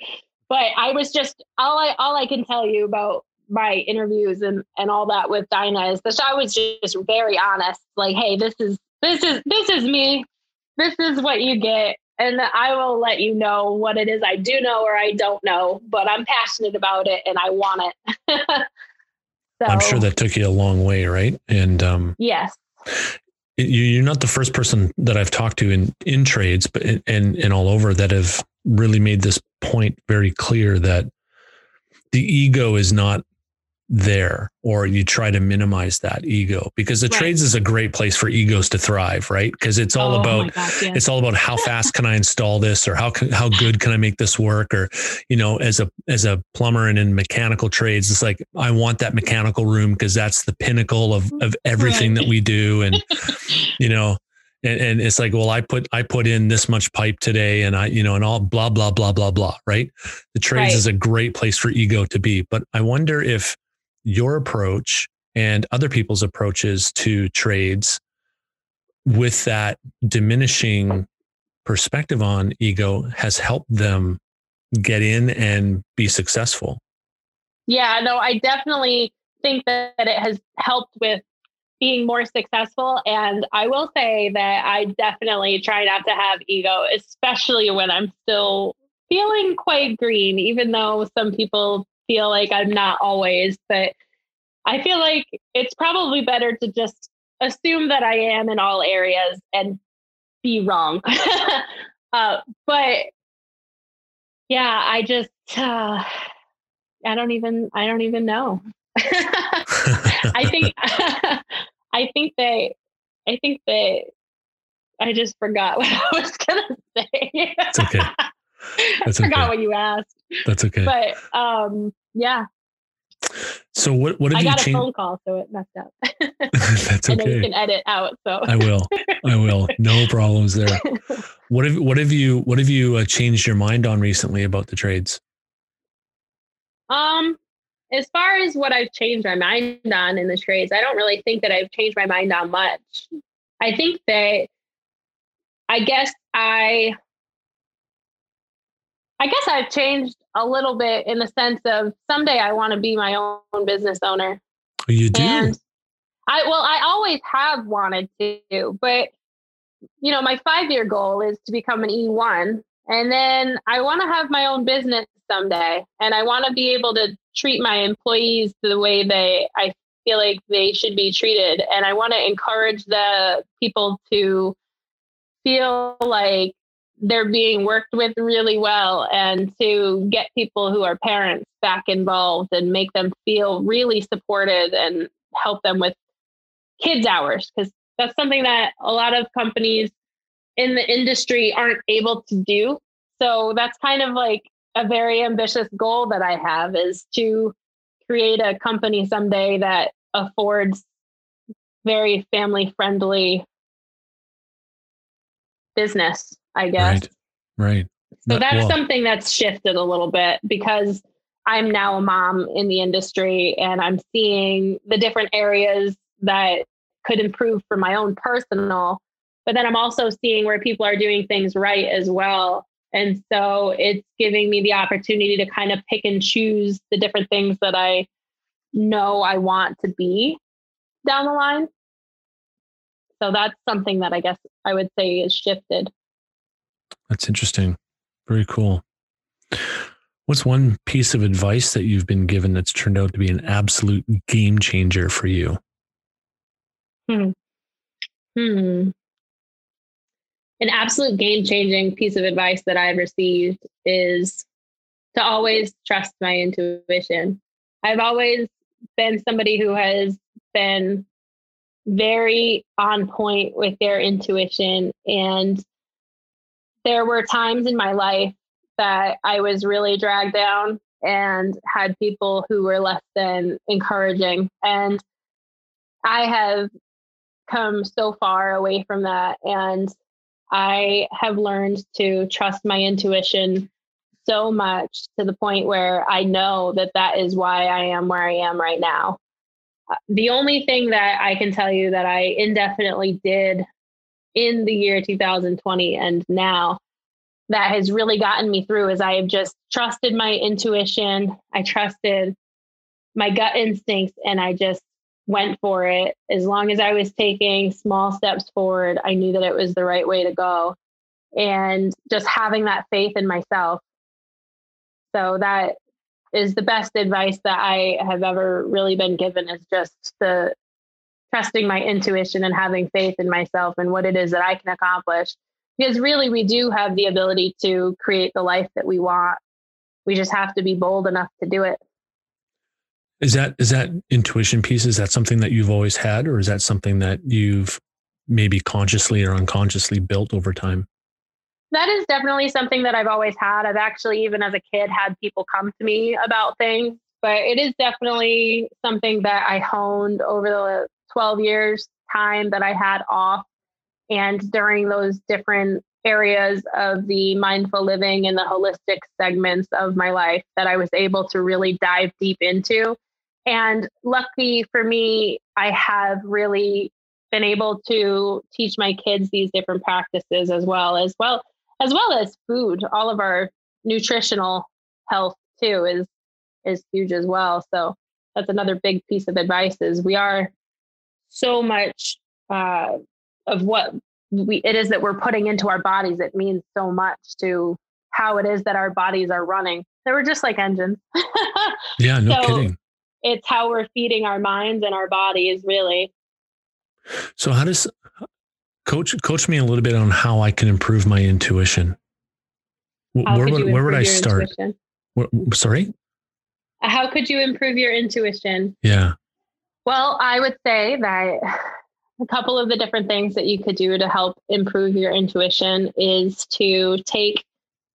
but I was just all I all I can tell you about my interviews and and all that with Dyna is that I was just very honest. Like, hey, this is this is this is me. This is what you get and I will let you know what it is I do know or I don't know, but I'm passionate about it and I want it. so, I'm sure that took you a long way, right? And um, yes, you're not the first person that I've talked to in in trades, but and and all over that have really made this point very clear that the ego is not there or you try to minimize that ego because the right. trades is a great place for egos to thrive right because it's all oh about yes. it's all about how fast can i install this or how how good can i make this work or you know as a as a plumber and in mechanical trades it's like i want that mechanical room because that's the pinnacle of of everything right. that we do and you know and, and it's like well i put i put in this much pipe today and i you know and all blah blah blah blah blah right the trades right. is a great place for ego to be but i wonder if your approach and other people's approaches to trades with that diminishing perspective on ego has helped them get in and be successful yeah no i definitely think that it has helped with being more successful. And I will say that I definitely try not to have ego, especially when I'm still feeling quite green, even though some people feel like I'm not always. But I feel like it's probably better to just assume that I am in all areas and be wrong. uh, but yeah, I just, uh, I don't even, I don't even know. I think I think they, I think they, I just forgot what I was gonna say. It's okay. That's I forgot okay. what you asked. That's okay. But um, yeah. So what? What have you? I you got changed? a phone call, so it messed up. That's okay. and then you can edit out. So I will. I will. No problems there. What have What have you What have you uh, changed your mind on recently about the trades? Um, as far as what I've changed my mind on in the trades, I don't really think that I've changed my mind on much. I think that I guess I I guess I've changed a little bit in the sense of someday I want to be my own business owner. You do? And I well, I always have wanted to, but you know, my five year goal is to become an E1. And then I want to have my own business someday. And I want to be able to treat my employees the way they I feel like they should be treated. And I want to encourage the people to feel like they're being worked with really well and to get people who are parents back involved and make them feel really supported and help them with kids hours because that's something that a lot of companies in the industry aren't able to do. So that's kind of like a very ambitious goal that I have is to create a company someday that affords very family friendly business, I guess. Right. Right. So that's well. something that's shifted a little bit because I'm now a mom in the industry and I'm seeing the different areas that could improve for my own personal, but then I'm also seeing where people are doing things right as well. And so it's giving me the opportunity to kind of pick and choose the different things that I know I want to be down the line. So that's something that I guess I would say is shifted. That's interesting. Very cool. What's one piece of advice that you've been given that's turned out to be an absolute game changer for you? Hmm. Hmm an absolute game changing piece of advice that I've received is to always trust my intuition. I've always been somebody who has been very on point with their intuition. And there were times in my life that I was really dragged down and had people who were less than encouraging. And I have come so far away from that. And I have learned to trust my intuition so much to the point where I know that that is why I am where I am right now. Uh, the only thing that I can tell you that I indefinitely did in the year 2020 and now that has really gotten me through is I have just trusted my intuition. I trusted my gut instincts and I just went for it. As long as I was taking small steps forward, I knew that it was the right way to go. And just having that faith in myself. So that is the best advice that I have ever really been given is just the trusting my intuition and having faith in myself and what it is that I can accomplish. Because really, we do have the ability to create the life that we want. We just have to be bold enough to do it Is that is that intuition piece? Is that something that you've always had, or is that something that you've maybe consciously or unconsciously built over time? That is definitely something that I've always had. I've actually, even as a kid, had people come to me about things, but it is definitely something that I honed over the 12 years time that I had off. And during those different areas of the mindful living and the holistic segments of my life that I was able to really dive deep into. And lucky for me, I have really been able to teach my kids these different practices as well as well as well as food. All of our nutritional health too is is huge as well. So that's another big piece of advice is we are so much uh, of what we it is that we're putting into our bodies. It means so much to how it is that our bodies are running. They were just like engines. yeah, no so kidding. It's how we're feeding our minds and our bodies, really. So how does coach coach me a little bit on how I can improve my intuition? How where would where would I start? Where, sorry? How could you improve your intuition? Yeah. Well, I would say that a couple of the different things that you could do to help improve your intuition is to take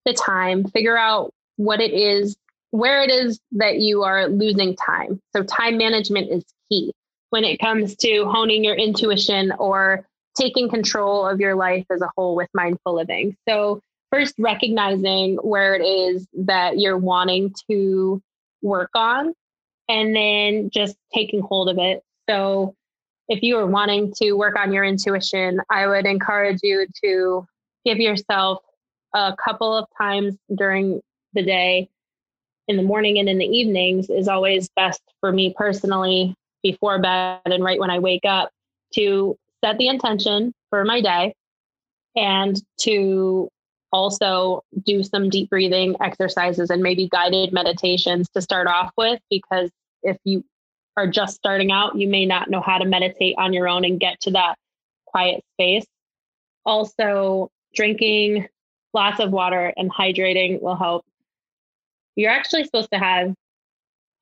the time, figure out what it is, where it is that you are losing time. So, time management is key when it comes to honing your intuition or taking control of your life as a whole with mindful living. So, first, recognizing where it is that you're wanting to work on, and then just taking hold of it. So, if you are wanting to work on your intuition, I would encourage you to give yourself a couple of times during the day in the morning and in the evenings is always best for me personally before bed and right when I wake up to set the intention for my day and to also do some deep breathing exercises and maybe guided meditations to start off with because if you are just starting out you may not know how to meditate on your own and get to that quiet space also drinking lots of water and hydrating will help you're actually supposed to have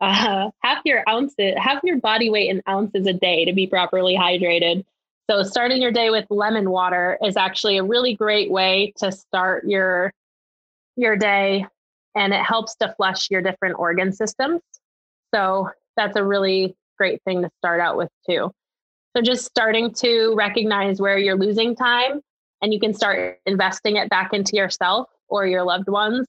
uh, half your ounces, half your body weight in ounces a day to be properly hydrated. So starting your day with lemon water is actually a really great way to start your your day and it helps to flush your different organ systems. So that's a really great thing to start out with too. So just starting to recognize where you're losing time and you can start investing it back into yourself or your loved ones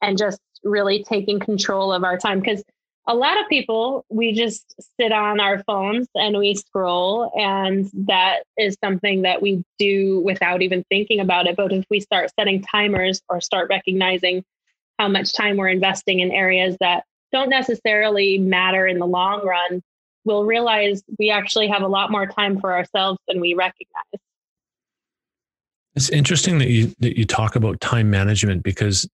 and just really taking control of our time because a lot of people we just sit on our phones and we scroll and that is something that we do without even thinking about it but if we start setting timers or start recognizing how much time we're investing in areas that don't necessarily matter in the long run we'll realize we actually have a lot more time for ourselves than we recognize it's interesting that you that you talk about time management because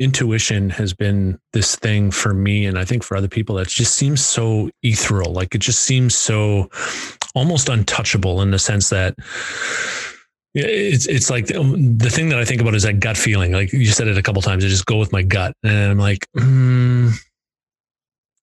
intuition has been this thing for me and I think for other people that just seems so ethereal. Like it just seems so almost untouchable in the sense that it's it's like the thing that I think about is that gut feeling. Like you said it a couple times. I just go with my gut, and I'm like, mm,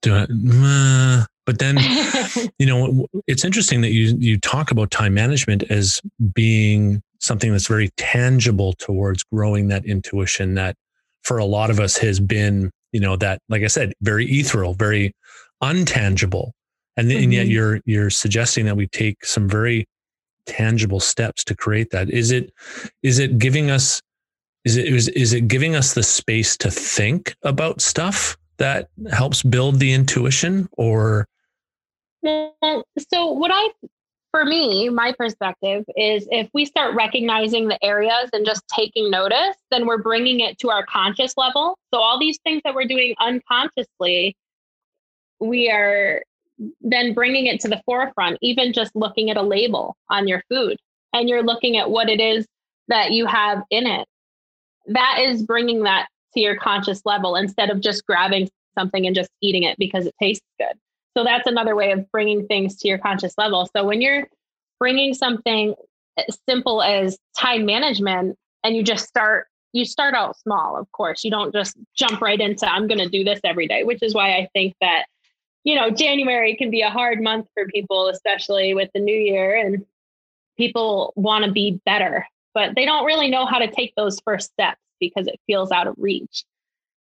do I? Uh, but then, you know, it's interesting that you you talk about time management as being something that's very tangible towards growing that intuition, that for a lot of us has been, you know, that, like I said, very ethereal, very untangible. And, mm-hmm. and yet mm-hmm. you're, you're suggesting that we take some very tangible steps to create that. Is it, is it giving us, is it, is, is it giving us the space to think about stuff that helps build the intuition or? So what I for me, my perspective is if we start recognizing the areas and just taking notice, then we're bringing it to our conscious level. So, all these things that we're doing unconsciously, we are then bringing it to the forefront, even just looking at a label on your food and you're looking at what it is that you have in it. That is bringing that to your conscious level instead of just grabbing something and just eating it because it tastes good. So that's another way of bringing things to your conscious level. So when you're bringing something as simple as time management and you just start you start out small, of course. You don't just jump right into I'm going to do this every day, which is why I think that you know, January can be a hard month for people, especially with the new year, and people want to be better, but they don't really know how to take those first steps because it feels out of reach.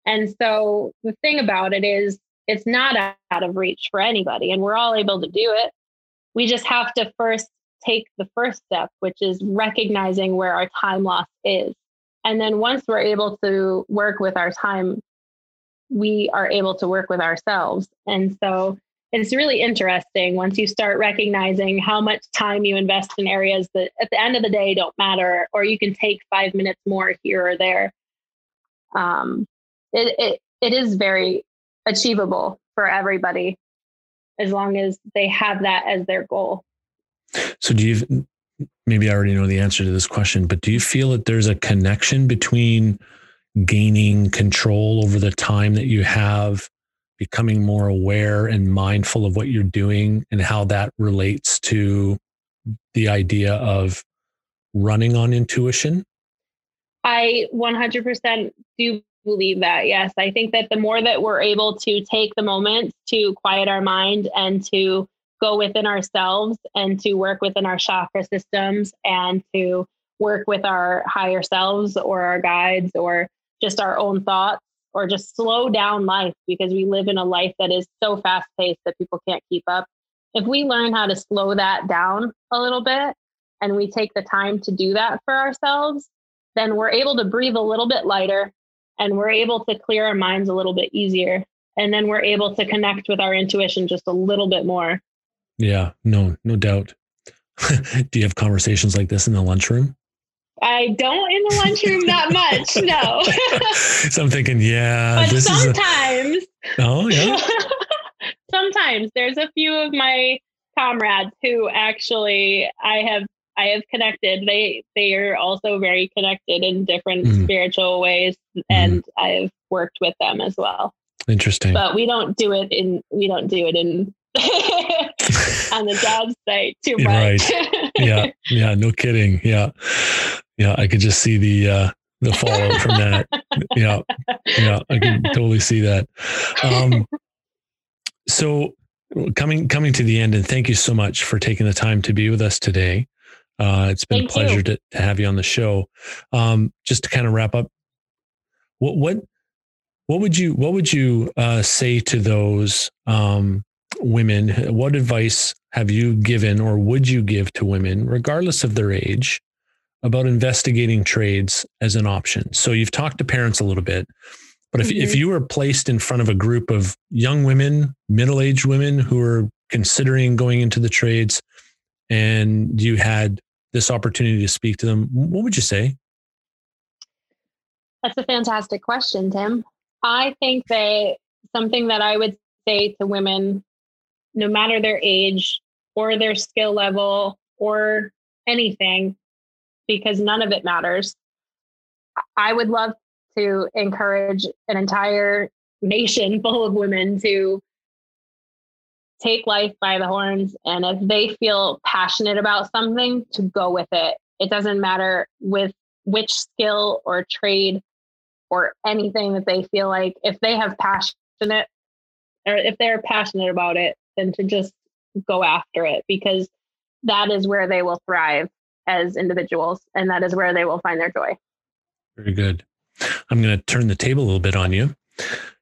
And so the thing about it is, it's not out of reach for anybody, and we're all able to do it. We just have to first take the first step, which is recognizing where our time loss is. And then once we're able to work with our time, we are able to work with ourselves. And so it's really interesting once you start recognizing how much time you invest in areas that at the end of the day don't matter, or you can take five minutes more here or there. Um, it, it, it is very achievable for everybody as long as they have that as their goal. So, do you maybe I already know the answer to this question, but do you feel that there's a connection between gaining control over the time that you have, becoming more aware and mindful of what you're doing, and how that relates to the idea of running on intuition? I 100% do believe that. Yes. I think that the more that we're able to take the moment to quiet our mind and to go within ourselves and to work within our chakra systems and to work with our higher selves or our guides or just our own thoughts or just slow down life because we live in a life that is so fast paced that people can't keep up. If we learn how to slow that down a little bit and we take the time to do that for ourselves, then we're able to breathe a little bit lighter and we're able to clear our minds a little bit easier. And then we're able to connect with our intuition just a little bit more. Yeah, no, no doubt. Do you have conversations like this in the lunchroom? I don't in the lunchroom that much. No. so I'm thinking, yeah. But sometimes. A... Oh yeah. sometimes there's a few of my comrades who actually I have I have connected. They they are also very connected in different mm. spiritual ways, and mm. I've worked with them as well. Interesting. But we don't do it in we don't do it in on the job site too much. Right. Yeah. Yeah. No kidding. Yeah. Yeah. I could just see the uh the fallout from that. Yeah. Yeah. I can totally see that. Um so coming coming to the end and thank you so much for taking the time to be with us today. Uh, it's been Thank a pleasure to, to, have you on the show. Um, just to kind of wrap up, what what what would you what would you uh, say to those um, women? What advice have you given, or would you give to women, regardless of their age, about investigating trades as an option? So you've talked to parents a little bit, but if mm-hmm. if you were placed in front of a group of young women, middle aged women who are considering going into the trades, and you had this opportunity to speak to them, what would you say? That's a fantastic question, Tim. I think that something that I would say to women, no matter their age or their skill level or anything, because none of it matters, I would love to encourage an entire nation full of women to take life by the horns. And if they feel passionate about something, to go with it. It doesn't matter with which skill or trade or anything that they feel like, if they have passionate or if they're passionate about it, then to just go after it because that is where they will thrive as individuals and that is where they will find their joy. Very good. I'm going to turn the table a little bit on you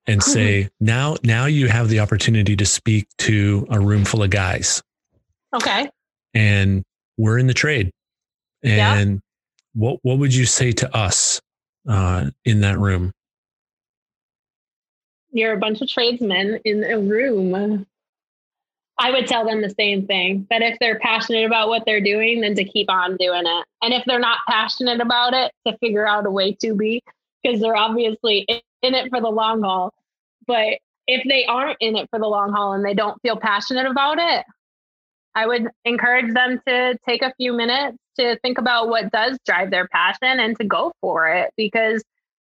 and say now now you have the opportunity to speak to a room full of guys okay and we're in the trade and yeah. what what would you say to us uh, in that room you're a bunch of tradesmen in a room I would tell them the same thing that if they're passionate about what they're doing, then to keep on doing it. And if they're not passionate about it, to figure out a way to be, because they're obviously in it for the long haul. But if they aren't in it for the long haul and they don't feel passionate about it, I would encourage them to take a few minutes to think about what does drive their passion and to go for it. Because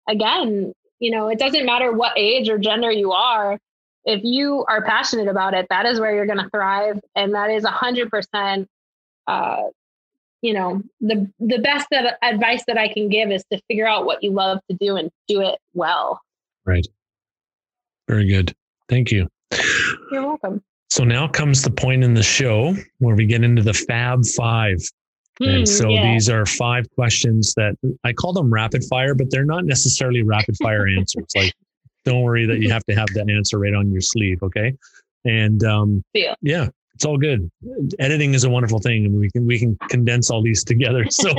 again, you know, it doesn't matter what age or gender you are. If you are passionate about it, that is where you're going to thrive. And that is a hundred percent, uh, you know, the, the best that, advice that I can give is to figure out what you love to do and do it well. Right. Very good. Thank you. You're welcome. So now comes the point in the show where we get into the Fab Five. And Hmm, so yeah. these are five questions that I call them rapid fire, but they're not necessarily rapid fire answers. Like, don't worry that you have to have that answer right on your sleeve. Okay. And um, Deal. yeah, it's all good. Editing is a wonderful thing, and we can we can condense all these together. So,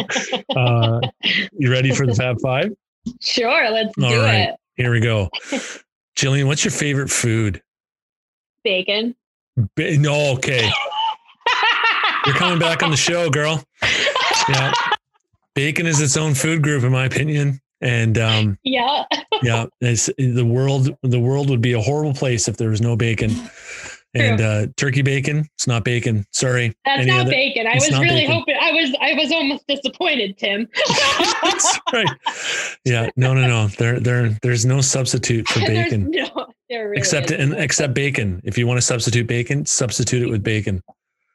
uh, you ready for the Fab Five? Sure, let's All do right. it. Here we go. Jillian, what's your favorite food? Bacon. Ba- No, okay. You're coming back on the show, girl. Yeah. Bacon is its own food group, in my opinion. And um, yeah. yeah, it's, the world the world would be a horrible place if there was no bacon. And uh, turkey bacon, it's not bacon. Sorry. That's Any not other- bacon. I was really bacon. hoping I was I was almost disappointed, Tim. That's right. Yeah, no, no, no. There, there, there's no substitute for bacon no, there really except and except bacon. If you want to substitute bacon, substitute it with bacon.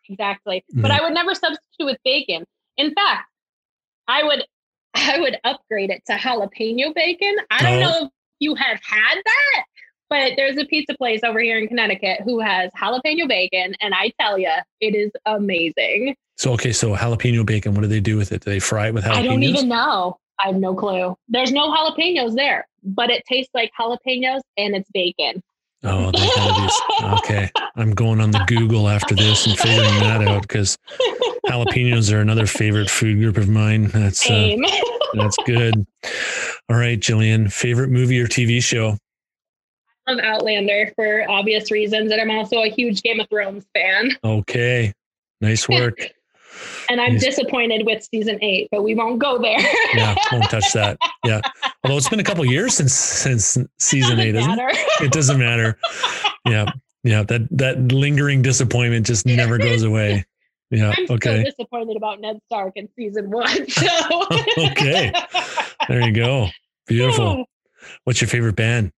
exactly. But Mhm. I would never substitute with bacon. In fact, I would I would upgrade it to jalapeno bacon. I don't Oh. know if you have had that, but there's a pizza place over here in Connecticut who has jalapeno bacon, and I tell you, it is amazing. So okay, so jalapeno bacon. What do they do with it? Do they fry it with jalapenos? I don't even know. I have no clue. There's no jalapenos there, but it tastes like jalapenos and it's bacon. Oh, they gotta be. Okay, I'm going on the Google after this and figuring that out because jalapenos are another favorite food group of mine. That's uh, that's good. All right, Jillian, favorite movie or TV show? of Outlander for obvious reasons, and I'm also a huge Game of Thrones fan. Okay, nice work. And I'm Yes. disappointed with season eight, but we won't go there. Yeah, won't touch that. Yeah, although it's been a couple years since since season eight, Doesn't isn't it? It doesn't matter. Yeah, yeah. That that lingering disappointment just never goes away. Yeah. I'm Okay. so disappointed about Ned Stark in season one. So Okay. There you go. Beautiful. What's your favorite band?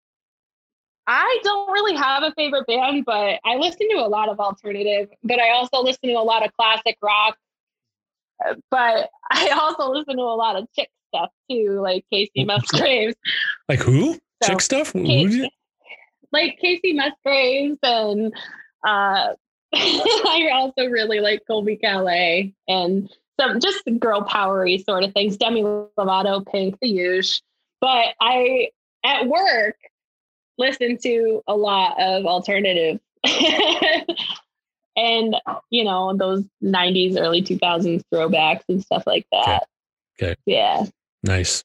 I don't really have a favorite band, but I listen to a lot of alternative, but I also listen to a lot of classic rock. But I also listen to a lot of chick stuff too, like Kacey Musgraves. Like who? So, Chick stuff? Casey- like Kacey Musgraves and uh I also really like Colbie Caillat and some just girl powery sort of things. Demi Lovato, Pink, the huge. But I at work listen to a lot of alternative. and you know, those 90s, early 2000s throwbacks and stuff like that. Okay. Yeah. Nice.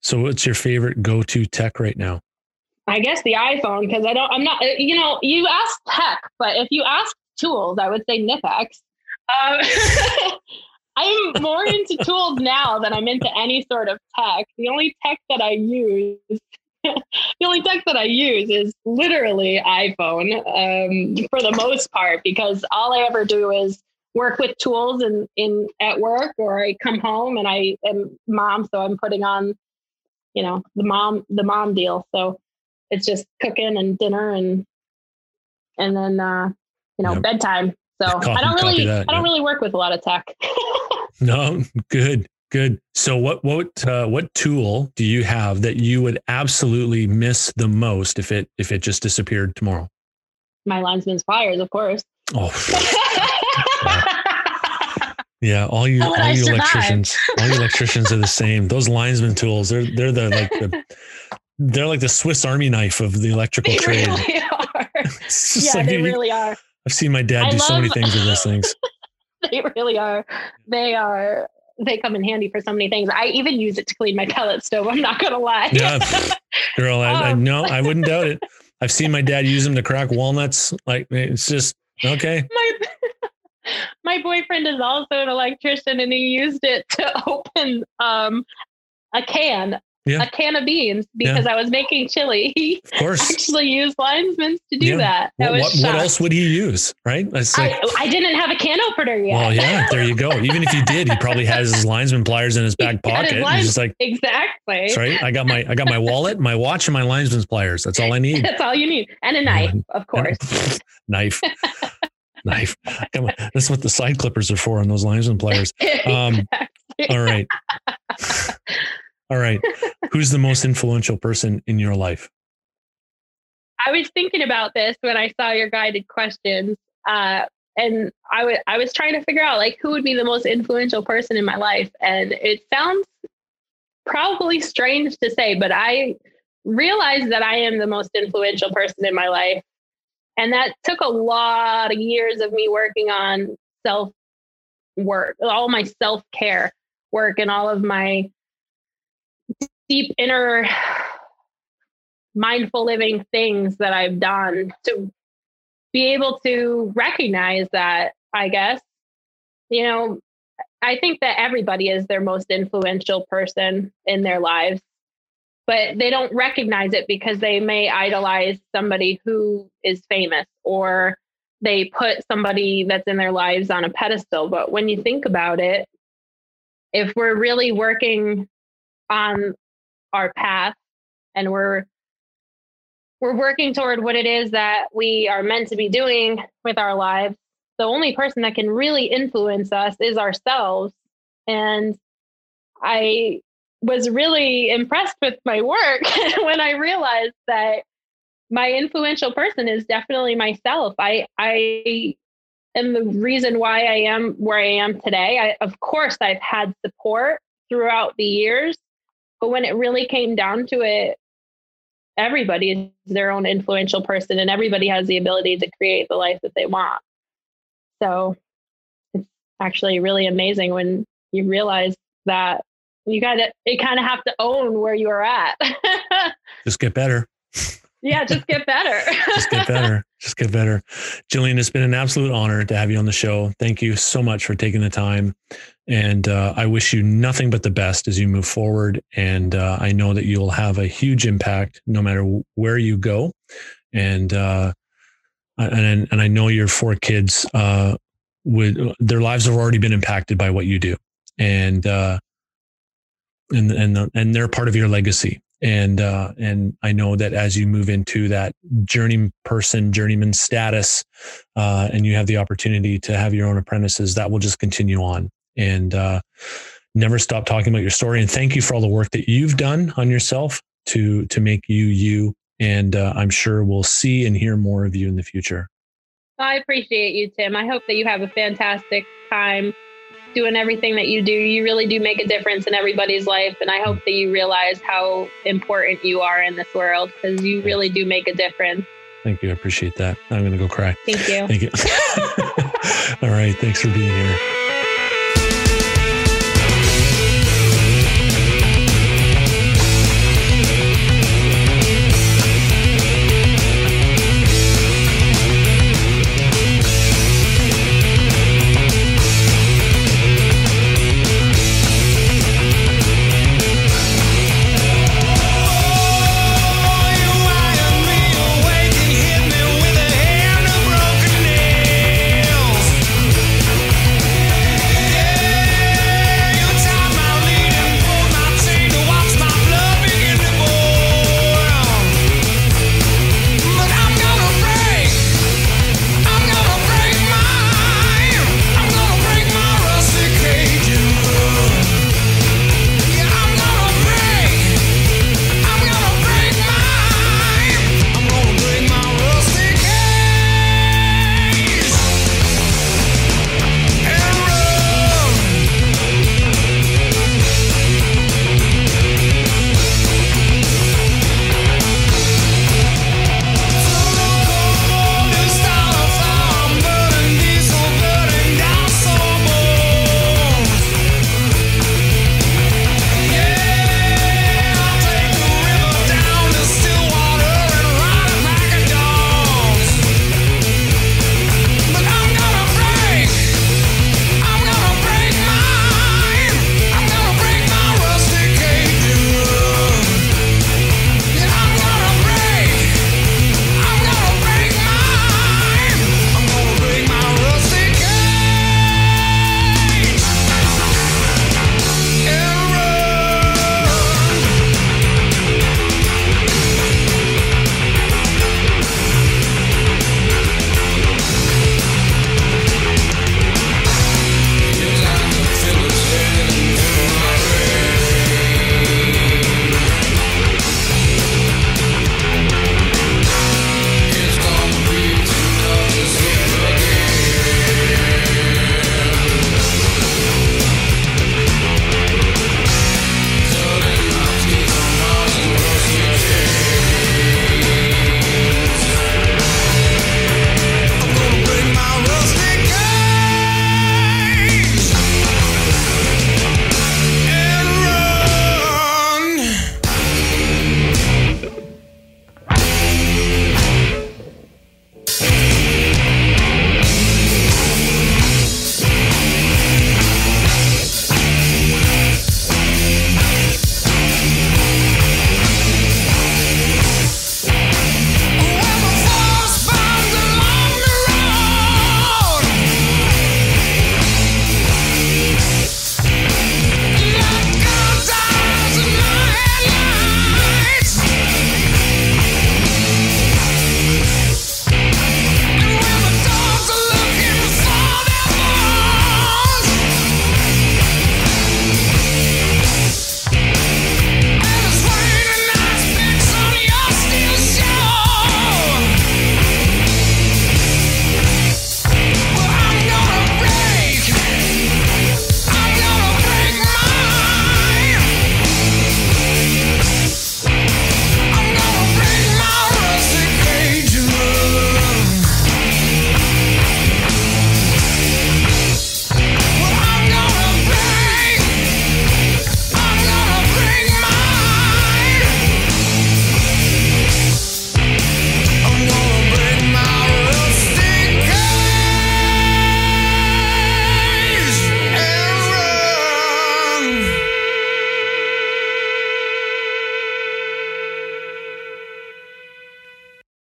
So what's your favorite go-to tech right now? I guess the iPhone because I don't. I'm not. uh, You know, you ask tech, but if you ask tools, I would say Knipex. Um, I'm more into tools now than I'm into any sort of tech. The only tech that I use, the only tech that I use is literally iPhone um, for the most part because all I ever do is work with tools in in at work or I come home and I am mom, so I'm putting on, you know, the mom the mom deal. So it's just cooking and dinner and and then uh you know Yep. bedtime so Copy- i don't really that, i don't yeah. really work with a lot of tech No, good, good. So what what uh, what tool do you have that you would absolutely miss the most if it if it just disappeared tomorrow? my linesman's pliers of course Oh, yeah. All you all you electricians, all you electricians are the same. Those linesman tools, they're they're the like the they're like the Swiss Army knife of the electrical they trade. really are yeah like they you- really are I've seen my dad do so many things with those things. they really are they are they come in handy for so many things i even use it to clean my pellet stove i'm not gonna lie Yeah, girl, I, I Um. no, I wouldn't doubt it. I've seen my dad use them to crack walnuts. Like it's just okay. my my boyfriend is also an electrician and he used it to open um a can Yeah. a can of beans because I was making chili. He Of course. actually used linesmans to do Yeah. that. I What, was what, what else would he use? Right? Like, I, I didn't have a can opener yet. well, yeah, there you go. Even if he did, he probably has his linesman pliers in his back his pocket. lines- He's just like, exactly. that's right. I got my I got my wallet, my watch, and my linesman's pliers. That's all I need. That's all you need. And a knife, of course. Knife. Knife. Come on. That's what the side clippers are for on those linesman pliers. Um, Exactly. All right. All right. Who's the most influential person in your life? I was thinking about this when I saw your guided questions. Uh, and I, w- I was trying to figure out like who would be the most influential person in my life. And it sounds probably strange to say, but I realized that I am the most influential person in my life. And that took a lot of years of me working on self work, all my self care work, and all of my deep inner mindful living things that I've done to be able to recognize that, I guess. You know, I think that everybody is their most influential person in their lives, but they don't recognize it because they may idolize somebody who is famous or they put somebody that's in their lives on a pedestal. But when you think about it, if we're really working on our path and we're we're working toward what it is that we are meant to be doing with our lives. The only person that can really influence us is ourselves. And i was really impressed with my work when i realized that my influential person is definitely myself. I i am the reason why i am where i am today. I, of course i've had support throughout the years but when it really came down to it, everybody is their own influential person and everybody has the ability to create the life that they want. So it's actually really amazing when you realize that you got to, you kind of have to own where you are at. Just get better. yeah, just get better. just get better. Just get better. Jillian, it's been an absolute honor to have you on the show. Thank you so much for taking the time. And uh, I wish you nothing but the best as you move forward. And uh, I know that you'll have a huge impact no matter where you go. And uh, and and I know your four kids uh, would their lives have already been impacted by what you do, and uh, and and and they're part of your legacy and uh, and I know that as you move into that journey person, journeyman status, uh, and you have the opportunity to have your own apprentices, that will just continue on and uh, never stop talking about your story. And thank you for all the work that you've done on yourself to to make you you. And uh, I'm sure we'll see and hear more of you in the future. I appreciate you, Tim. I hope that you have a fantastic time doing everything that you do, you really do make a difference in everybody's life. And I hope that you realize how important you are in this world because you really do make a difference. Thank you. I appreciate that. I'm going to go cry. Thank you. Thank you. All right. Thanks for being here.